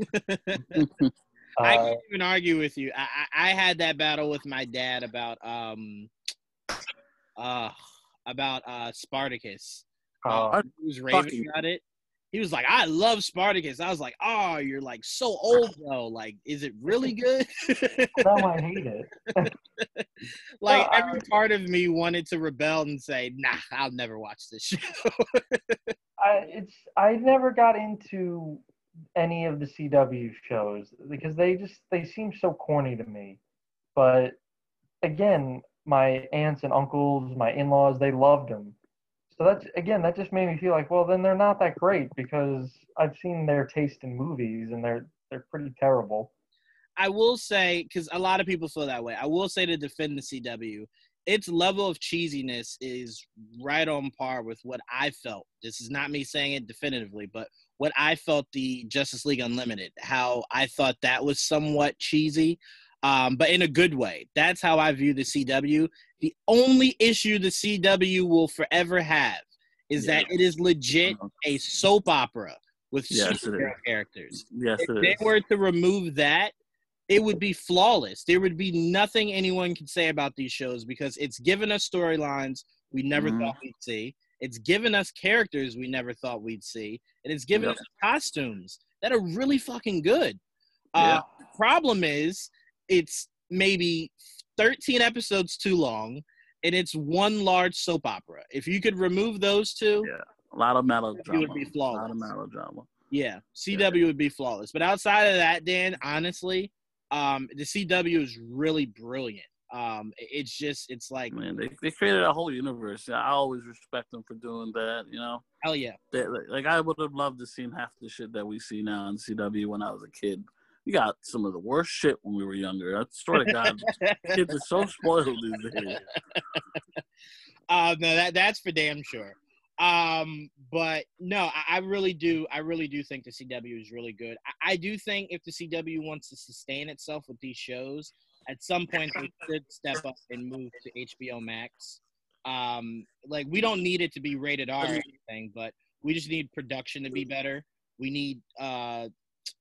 I Uh, can't even argue with you. I, I I had that battle with my dad about um uh about uh Spartacus. uh, Uh, he was raving fucking- about it. He was like, "I love Spartacus." I was like, "Oh, you're like so old though. Like, is it really good?" no, I hate it. like every I- part of me wanted to rebel and say, "Nah, I'll never watch this show." I it's I never got into any of the CW shows because they just they seem so corny to me. But again, my aunts and uncles, my in-laws, they loved them. So that's again, that just made me feel like, well, then they're not that great because I've seen their taste in movies and they're they're pretty terrible. I will say, because a lot of people feel that way. I will say to defend the CW, its level of cheesiness is right on par with what I felt. This is not me saying it definitively, but what I felt the Justice League Unlimited, how I thought that was somewhat cheesy, um, but in a good way. That's how I view the CW. The only issue the CW will forever have is Yeah. that it is legit a soap opera with Yes, superhero characters yes, if they is. were to remove that, it would be flawless. There would be nothing anyone could say about these shows because it's given us storylines we never Mhm. thought we'd see. It's given us characters we never thought we'd see, and it's given Yep. us costumes that are really fucking good. Uh, Yeah. Problem is, it's maybe 13 episodes too long, and it's one large soap opera. If you could remove those two, Yeah. A lot of melodrama. It would be flawless. A lot of melodrama. yeah, CW would be flawless. But outside of that, Dan, honestly, um, the CW is really brilliant. Um, it's just, it's like, Man, they, they created a whole universe. I always respect them for doing that. You know, hell yeah. they, like like, I would have loved to seen half the shit that we see now on CW when I was a kid. We got some of the worst shit when we were younger. I swear to God, kids are so spoiled these days. uh, no, that that's for damn sure. Um, but no, I, I really do. I really do think the CW is really good. I, I do think if the CW wants to sustain itself with these shows, at some point they should step up and move to HBO Max. Um, like we don't need it to be rated R or anything, but we just need production to be better. We need uh,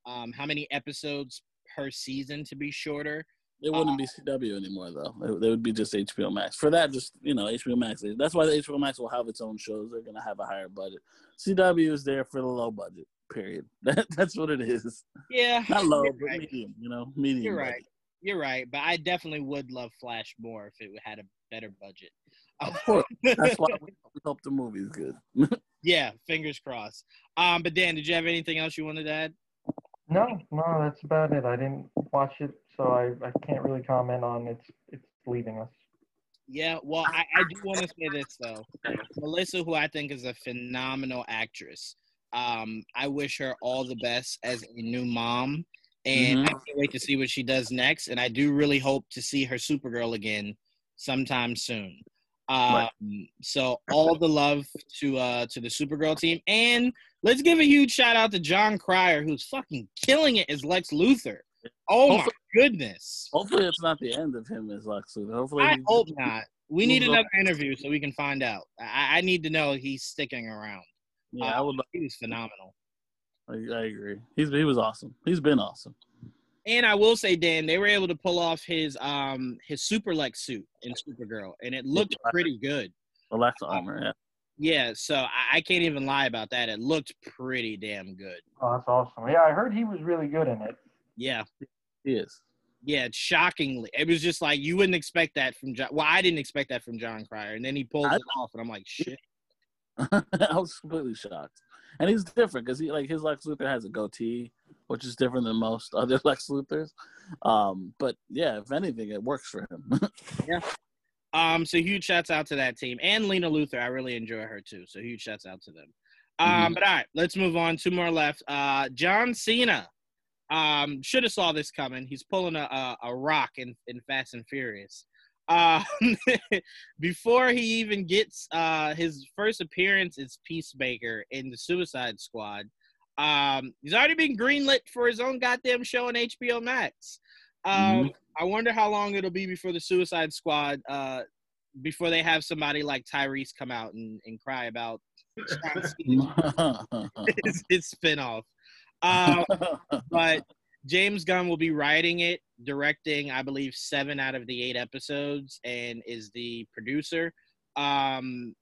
um, how many episodes per season to be shorter. It wouldn't be CW anymore though. It, it would be just HBO Max. For that, just you know, HBO Max. That's why the HBO Max will have its own shows. They're gonna have a higher budget. CW is there for the low budget. Period. That, that's what it is. Yeah, Not low, but right. medium. You know, medium. You're budget. right. You're right, but I definitely would love Flash more if it had a better budget. Of course. That's why we we hope the movie's good. yeah, fingers crossed. Um, but Dan, did you have anything else you wanted to add? No, no, that's about it. I didn't watch it, so I, I can't really comment on it's it's leaving us. Yeah, well, I, I do want to say this though. Melissa, who I think is a phenomenal actress, um, I wish her all the best as a new mom, and I can't wait to see what she does next. And I do really hope to see her Supergirl again sometime soon. Um, Right. So all the love to uh to the Supergirl team, and let's give a huge shout out to Jon Cryer, who's fucking killing it as Lex Luthor. Oh my goodness! Hopefully, it's not the end of him as Lex Luthor. Hopefully, I hope not. We need on. another interview so we can find out. I, I need to know he's sticking around. Yeah, I would. He was phenomenal. I, I agree. He's he was awesome. He's been awesome. And I will say, Dan, they were able to pull off his um his Super Lex suit in Supergirl, and it looked pretty good. Well, that's armor. Yeah. Yeah, so I, I can't even lie about that. It looked pretty damn good. Oh, that's awesome. Yeah, I heard he was really good in it. Yeah, He is. yeah, shockingly. It was just like you wouldn't expect that from Jon. Well, I didn't expect that from Jon Cryer, and then he pulls I- it off, and I'm like, shit. I was completely shocked. And he's different because he like his Lex Luthor has a goatee, which is different than most other Lex Luthors. Um, but yeah, if anything, it works for him. Yeah. Um, so huge shouts out to that team and Lena Luthor. I really enjoy her too. So huge shouts out to them. Um, Mhm. but all right, let's move on. Two more left. Uh, John Cena. Um, should have saw this coming. He's pulling a a, a rock in, in Fast and Furious. Uh, before he even gets uh his first appearance as Peacemaker in the Suicide Squad, um, he's already been greenlit for his own goddamn show on HBO Max. Um, I wonder how long it'll be before the Suicide Squad, uh, before they have somebody like Tyrese come out and, and cry about his, his spinoff. Uh, but James Gunn will be writing it, directing, I believe, seven out of the eight episodes, and is the producer. Um,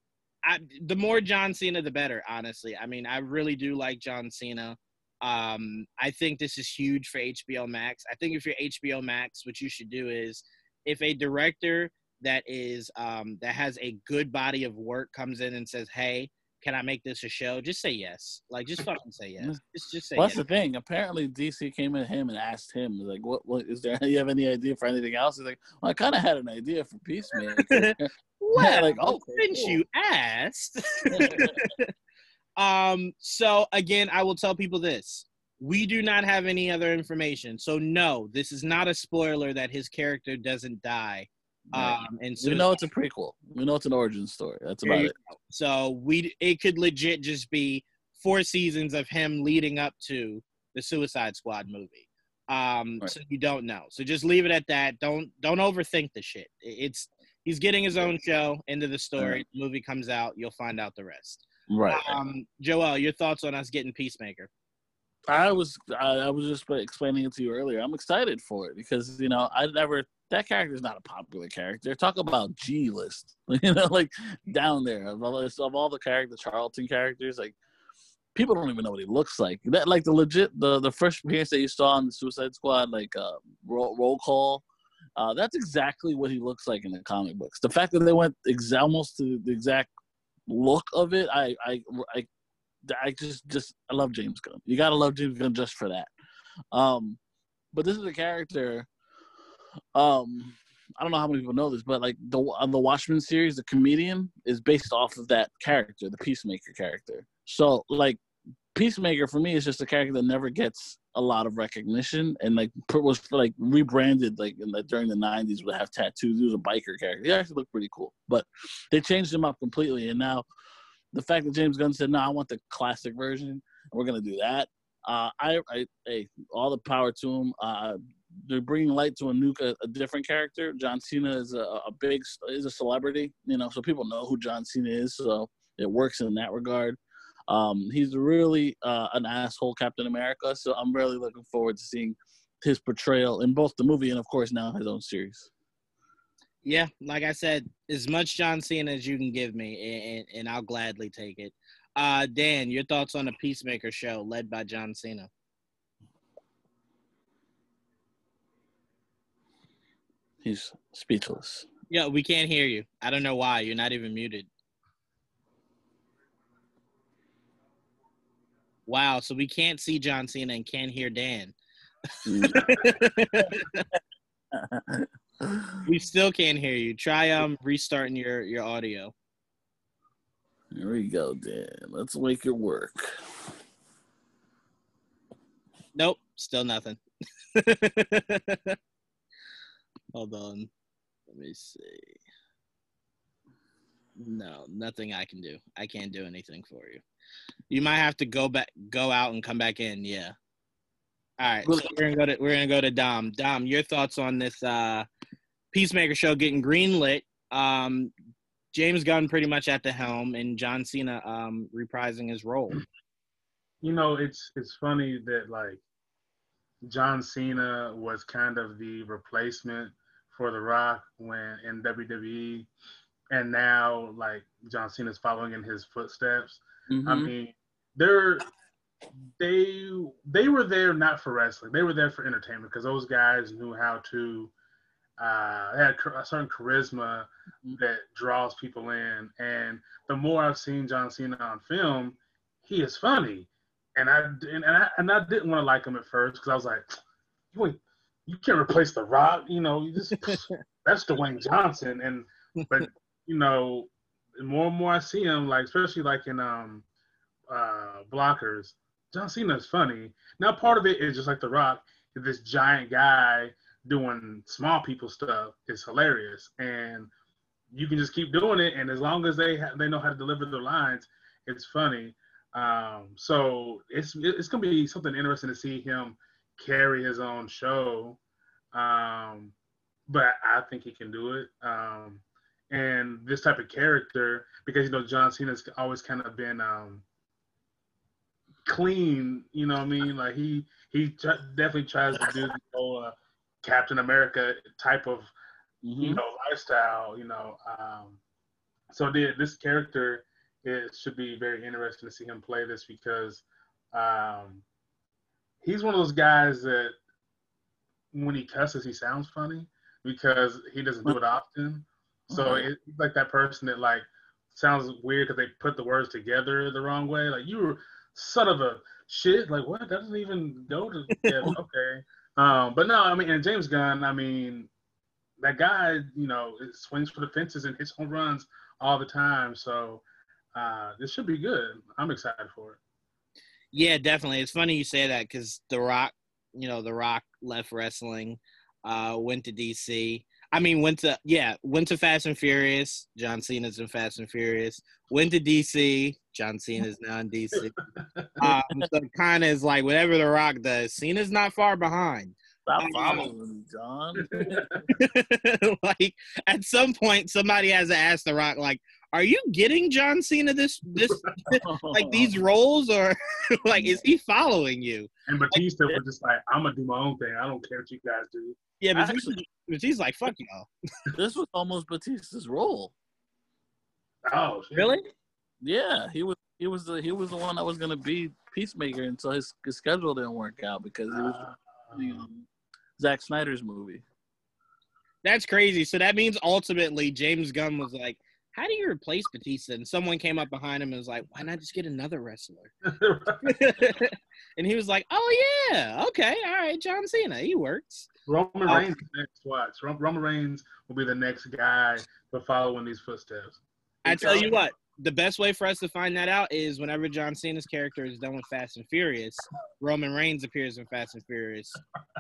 I, the more John Cena, the better. Honestly, I mean, I really do like John Cena. Um, I think this is huge for HBO Max. I think if you're HBO Max, what you should do is, if a director that is um, that has a good body of work comes in and says, "Hey, can I make this a show?" Just say yes. Like, just fucking say yes. Just, just say Well, yes. the thing. Apparently, DC came at him and asked him, like, "What? What is there? You have any idea for anything else?" He's like, "Well, I kind of had an idea for Peacemaker." Well, like, okay, since cool. you asked. um, so again, I will tell people this. We do not have any other information. So no, this is not a spoiler that his character doesn't die. Right. Um, and we so know it's a prequel. We know it's an origin story. That's about it. So we it could legit just be four seasons of him leading up to the Suicide Squad movie. Um, Right. so you don't know. So just leave it at that. Don't don't overthink the shit. It's he's getting his own show into the story. The movie comes out, you'll find out the rest. Right. Um, Joel, your thoughts on us getting Peacemaker? I was I, I was just explaining it to you earlier. I'm excited for it because you know I never that character is not a popular character. Talk about G list, you know, like down there of all, of all the character Charlton characters, like people don't even know what he looks like. That like the legit the the first appearance that you saw in the Suicide Squad, like uh, roll, roll call. Uh, that's exactly what he looks like in the comic books. The fact that they went ex- almost to the exact look of it, I I I I just just I love James Gunn. You gotta love James Gunn just for that. Um, but this is a character. Um, I don't know how many people know this, but like the on the Watchmen series, the comedian is based off of that character, the Peacemaker character. So like Peacemaker for me is just a character that never gets a lot of recognition and like was like rebranded like in during the 90s would have tattoos. He was a biker character. He actually looked pretty cool, but they changed him up completely. And now the fact that James Gunn said, "No, I want the classic version. We're gonna do that." Uh, I, I, hey, all the power to him. Uh, they're bringing light to a new a, a different character. John Cena is a, a big is a celebrity, you know, so people know who John Cena is. So it works in that regard. Um, he's really uh, an asshole Captain America, so I'm really looking forward to seeing his portrayal in both the movie and, of course, now his own series. Yeah, like I said, as much John Cena as you can give me, and, and I'll gladly take it. Uh, Dan, your thoughts on the Peacemaker show led by John Cena? He's speechless. Yeah, we can't hear you. I don't know why. You're not even muted. Wow, so we can't see John Cena and can't hear Dan. we still can't hear you. Try um restarting your your audio. Here we go, Dan. Let's make it work. Nope, still nothing. Hold on. Let me see. No, nothing I can do. I can't do anything for you. You might have to go back, go out, and come back in. Yeah. All right. So we're gonna go to we're gonna go to Dom. Dom, your thoughts on this uh, Peacemaker show getting greenlit? Um, James Gunn pretty much at the helm, and John Cena um, reprising his role. You know, it's it's funny that like John Cena was kind of the replacement for The Rock when in WWE, and now like John Cena's following in his footsteps. Mm-hmm. I mean, they're they they were there not for wrestling. They were there for entertainment because those guys knew how to. Uh, had a certain charisma mm-hmm. that draws people in, and the more I've seen John Cena on film, he is funny, and I and, and I and I didn't want to like him at first because I was like, you you can't replace The Rock, you know, you just that's Dwayne Johnson, and but you know, more and more I see him, like especially like in um uh blockers, John Cena's funny. Now part of it is just like The Rock, this giant guy doing small people stuff is hilarious, and you can just keep doing it, and as long as they ha- they know how to deliver their lines, it's funny. Um, so it's it's gonna be something interesting to see him carry his own show. Um, but I think he can do it. Um, and this type of character, because you know John Cena's always kind of been um, clean. You know what I mean? Like he he t- definitely tries to do the whole uh, Captain America type of mm-hmm. you know lifestyle. You know, um, so the, this character it should be very interesting to see him play this because um, he's one of those guys that when he cusses he sounds funny because he doesn't do it often. So it's like that person that like sounds weird because they put the words together the wrong way. Like you were son of a shit. Like what? That doesn't even go to yeah, okay. Um, but no, I mean, and James Gunn, I mean, that guy, you know, swings for the fences and hits home runs all the time. So uh, this should be good. I'm excited for it. Yeah, definitely. It's funny you say that because The Rock, you know, The Rock left wrestling, uh, went to DC. I mean, went to yeah, went to Fast and Furious. John Cena's in Fast and Furious. Went to DC. John Cena's now in DC. um, so kind of is like whatever The Rock does. Cena's not far behind. Stop um, following John. like at some point, somebody has to ask The Rock, like, "Are you getting John Cena this this like these roles, or like is he following you?" And Batista like, was just like, "I'm gonna do my own thing. I don't care what you guys do." Yeah, but Actually, he's like, "Fuck y'all." this was almost Batista's role. Oh, really? Yeah, he was. He was the he was the one that was gonna be Peacemaker until his, his schedule didn't work out because it was uh, the, um, Zack Snyder's movie. That's crazy. So that means ultimately James Gunn was like, "How do you replace Batista?" And someone came up behind him and was like, "Why not just get another wrestler?" and he was like, "Oh yeah, okay, all right, John Cena, he works." Roman oh. Reigns next watch. Roman Reigns will be the next guy to follow in these footsteps. I tell you what, the best way for us to find that out is whenever John Cena's character is done with Fast and Furious, Roman Reigns appears in Fast and Furious.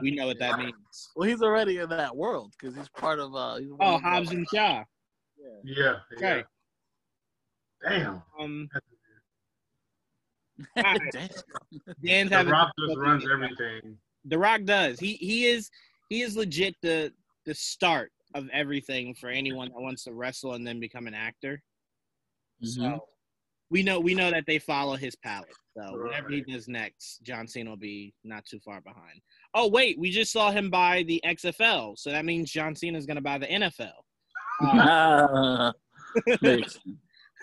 We know what that means. Well, he's already in that world because he's part of. uh Oh, Hobbs and Shaw. Yeah. Yeah. Okay. Yeah. Damn. Um. Damn. Dan's the Rock just runs everything. The Rock does. He he is he is legit the the start of everything for anyone that wants to wrestle and then become an actor. Mhm. So we know we know that they follow his palette. So Right. whatever he does next, John Cena will be not too far behind. Oh wait, we just saw him buy the XFL, so that means John Cena is going to buy the NFL. Ah,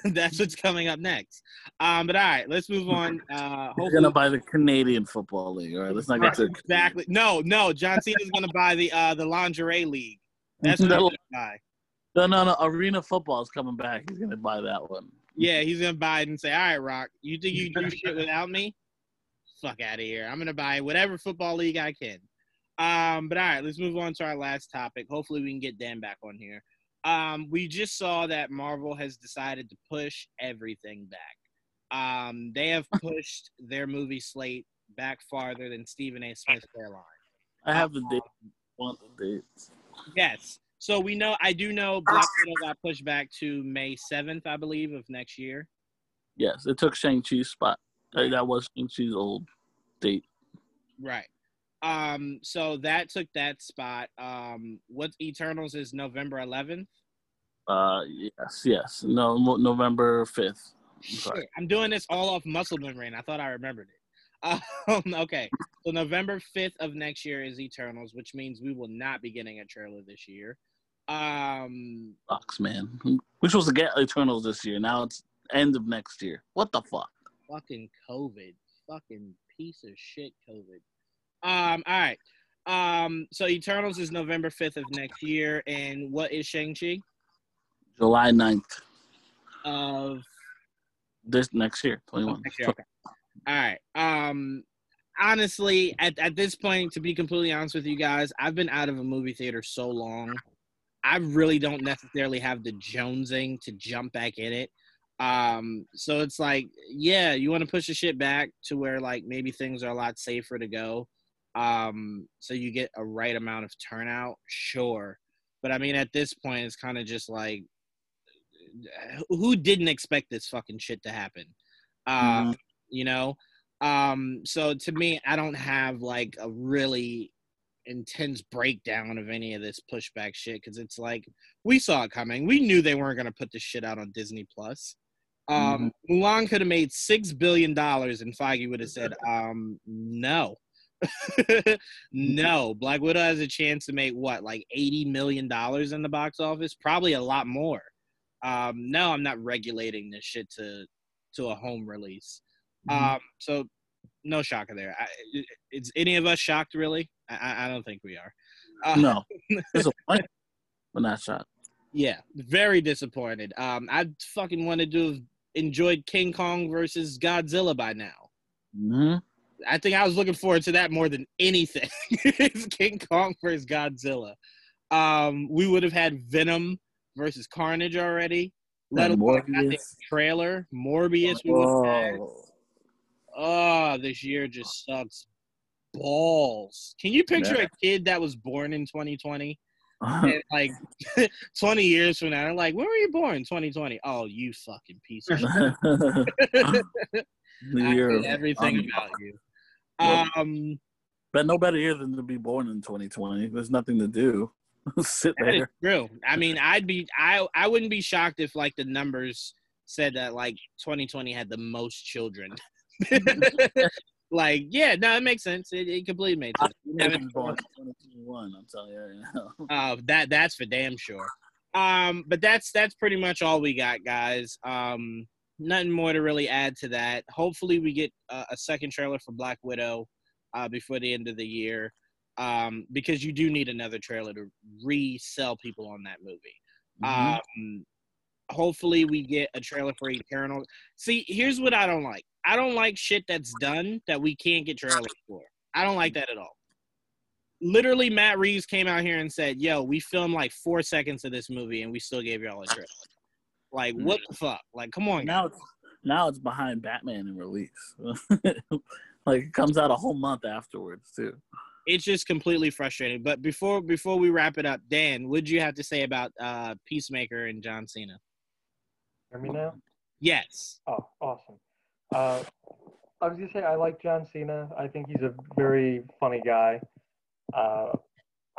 that's what's coming up next. Um, but all right, let's move on. Uh, hopefully, gonna buy the Canadian Football League. All right, let's not get to exactly. No, no, John Cena's going to buy the uh, the lingerie league. That's what he's no, buy. no, no, no. Arena football is coming back. He's gonna buy that one. Yeah, he's gonna buy it and say, "All right, Rock, you think you do shit without me? Fuck out of here! I'm gonna buy whatever football league I can." Um, but all right, let's move on to our last topic. Hopefully, we can get Dan back on here. Um, we just saw that Marvel has decided to push everything back. Um, they have pushed their movie slate back farther than Stephen A. Smith's hairline. I have the date. Want the dates? Yes. So we know, I do know Black Widow got pushed back to May 7th, I believe, of next year. Yes, it took Shang Chi's spot. Uh, That was Shang Chi's old date. Right. Um, so that took that spot. Um, what Eternals is November 11th. Uh, yes, yes. No, Mo- November fifth. sorry. Shit, I'm doing this all off muscle memory, and I thought I remembered it. Um, okay, so November 5th of next year is Eternals, which means we will not be getting a trailer this year. Um, Sucks, man. We're supposed to get Eternals this year. Now it's end of next year. What the fuck? fucking COVID, fucking piece of shit COVID. Um, all right. Um, so Eternals is November 5th of next year, and what is Shang Chi July 9th. of This next year, twenty one. Next year, okay. All right. Um, honestly, at, at this point, to be completely honest with you guys, I've been out of a movie theater so long. I really don't necessarily have the jonesing to jump back in it. Um, so it's like, yeah, you want to push the shit back to where like maybe things are a lot safer to go. Um, so you get a right amount of turnout, sure. But I mean, at this point, it's kind of just like, who didn't expect this fucking shit to happen? Um, you know? Um so to me i don't have like a really intense breakdown of any of this pushback shit because it's like we saw it coming. We knew they weren't going to put this shit out on disney plus. Um mulan could have made six billion dollars and feige would have said um no no black widow has a chance to make what like 80 million dollars in the box office probably a lot more um no i'm not regulating this shit to to a home release Mhm. um, so no shocker there. I, is any of us shocked? Really? I- I, don't think we are. Uh, no, disappointed, but not shot. Yeah, very disappointed. Um, I fucking wanted to have enjoyed King Kong versus Godzilla by now. hmm I think I was looking forward to that more than anything. it's King Kong versus Godzilla. Um, we would have had Venom versus Carnage already. Let alone Morbius. trailer. Morbius. We would have had. Oh, Oh, this year just sucks balls. Can you picture Yeah. a kid that was born in 2020 and like 20 years from now, they're like, "When were you born? 2020." Oh, you fucking piece of shit. I hate everything um, about you. Um, But no better year than to be born in 2020. There's nothing to do. Sit there. true. I mean, I'd be, I, I wouldn't be shocked if like the numbers said that like 2020 had the most children. like, yeah, no, it makes sense. It, it completely makes sense. I haven't- born in 2021. I'm telling you right now. Uh, that that's for damn sure. Um, but that's that's pretty much all we got, guys. Um, nothing more to really add to that. Hopefully, we get a, a second trailer for Black Widow uh, before the end of the year, um, because you do need another trailer to resell people on that movie. Mhm. Um, hopefully, we get a trailer for Eternal. See, here's what I don't like. I don't like shit that's done that we can't get trailers for. I don't like that at all. Literally, Matt Reeves came out here and said, "Yo, we filmed like four seconds of this movie, and we still gave y'all a trailer." Like, what the fuck? Like, come on, guys. now it's now it's behind Batman in release. like it comes out a whole month afterwards too. it's just completely frustrating. But before before we wrap it up, Dan, what'd you have to say about uh, Peacemaker and John Cena? Hear me now? Yes. Oh, awesome. Uh, I was gonna say I like John Cena. I think he's a very funny guy. Uh,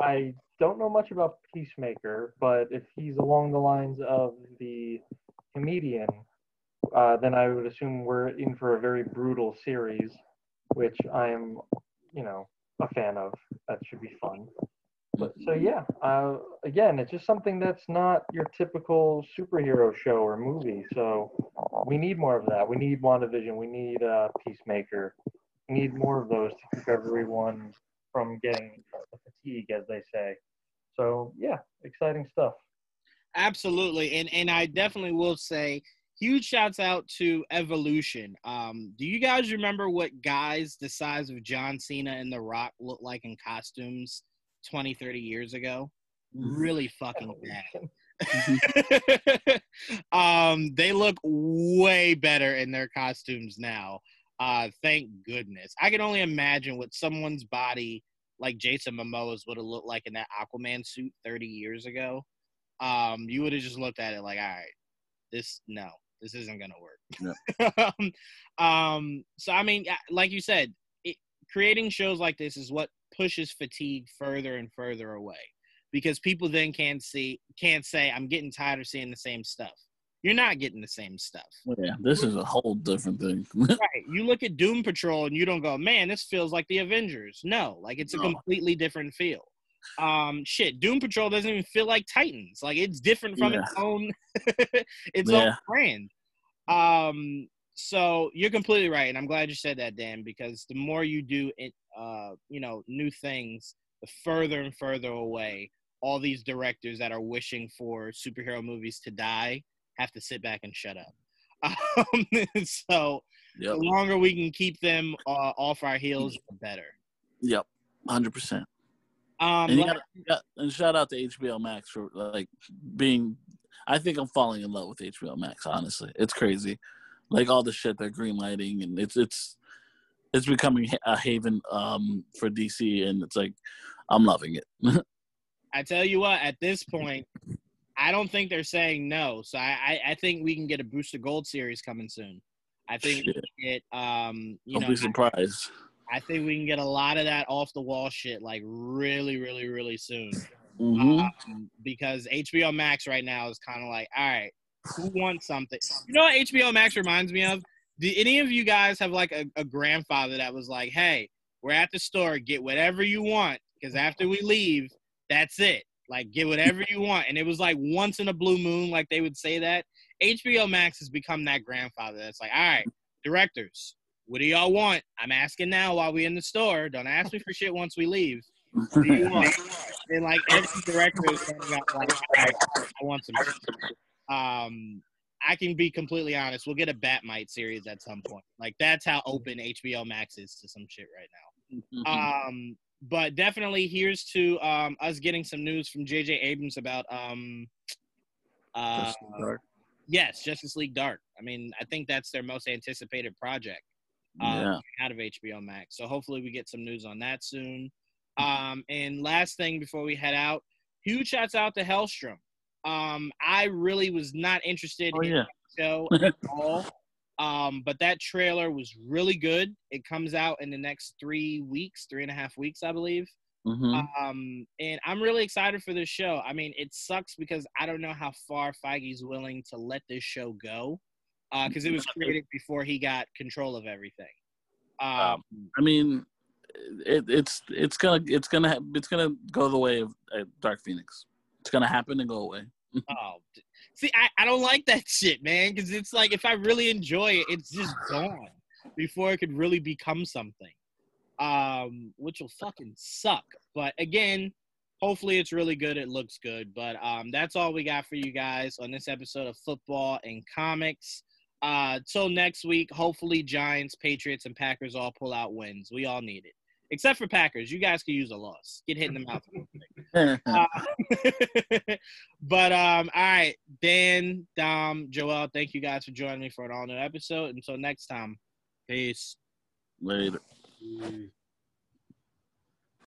I don't know much about Peacemaker, but if he's along the lines of the comedian, uh, then I would assume we're in for a very brutal series, which I am, you know, a fan of. That should be fun. But so yeah, uh, again, it's just something that's not your typical superhero show or movie. So we need more of that. We need WandaVision. We need uh, Peacemaker. We need more of those to keep everyone from getting the fatigue, as they say. So yeah, exciting stuff. Absolutely, and and I definitely will say huge shouts out to Evolution. Um, do you guys remember what guys the size of John Cena and The Rock looked like in costumes 20, 30 years ago? Mm-hmm. Really fucking bad. um, they look way better in their costumes now. Uh, thank goodness. I can only imagine what someone's body like Jason Momoa's would have looked like in that Aquaman suit 30 years ago. Um, you would have just looked at it like, all right, this no, this isn't gonna work. um, um, so I mean, like you said, it, creating shows like this is what pushes fatigue further and further away because people then can't see can't say I'm getting tired of seeing the same stuff. You're not getting the same stuff. Yeah, this is a whole different thing. right. You look at Doom Patrol and you don't go, man, this feels like the Avengers. No, like it's a completely different feel. Um, shit, Doom Patrol doesn't even feel like Titans. Like it's different from yeah. its own its yeah. own brand. Um, so you're completely right, and I'm glad you said that, Dan, because the more you do it, uh, you know, new things, the further and further away all these directors that are wishing for superhero movies to die have to sit back and shut up. Um, so yep. the longer we can keep them uh, off our heels, the better. Yep, hundred percent. Um, and, got, and shout out to HBO Max for like being. I think I'm falling in love with HBO Max. Honestly, it's crazy, like all the shit they're greenlighting, and it's it's it's becoming a haven um, for DC, and it's like I'm loving it. I tell you what, at this point, I don't think they're saying no. So I, I, I think we can get a Booster Gold series coming soon. I think shit. we get um you I'll know be surprised. I, I, think we can get a lot of that off the wall shit like really, really, really soon. Mm-hmm. Um, because HBO Max right now is kind of like, all right, who wants something? You know what HBO Max reminds me of? Do any of you guys have like a, a grandfather that was like, hey, we're at the store, get whatever you want, because after we leave, that's it. Like get whatever you want. And it was like once in a blue moon, like they would say that. HBO Max has become that grandfather that's like, all right, directors, what do y'all want? I'm asking now while we're in the store. Don't ask me for shit once we leave. What do you want? and like every director is standing up like, I want some. Um, I can be completely honest. We'll get a Bat-Mite series at some point. Like that's how open HBO Max is to some shit right now. Mm-hmm. Um, but definitely here's to um, us getting some news from J.J. Abrams about um, uh, yes, Justice League Dark. I mean, I think that's their most anticipated project um, yeah. out of HBO Max. So hopefully we get some news on that soon. Um, and last thing before we head out, huge shouts out to Helstrom. Um, I really was not interested oh, in yeah. the show at all. Um, but that trailer was really good. It comes out in the next three weeks, three and a half weeks, I believe. Mm-hmm. Um, and I'm really excited for this show. I mean, it sucks because I don't know how far Feige's willing to let this show go, because uh, it was created before he got control of everything. Um, um, I mean, it, it's it's gonna it's gonna it's gonna go the way of uh, Dark Phoenix. It's gonna happen and go away. oh, See, I, I don't like that shit, man, because it's like if I really enjoy it, it's just gone before it could really become something, um, which will fucking suck. But again, hopefully it's really good. It looks good. But um, that's all we got for you guys on this episode of Football and Comics. Uh, till next week, hopefully Giants, Patriots, and Packers all pull out wins. We all need it except for Packers. You guys could use a loss. Get hit in the mouth. uh, but um, all right, Dan, Dom, Joel, thank you guys for joining me for an all new episode. Until next time, peace. Later.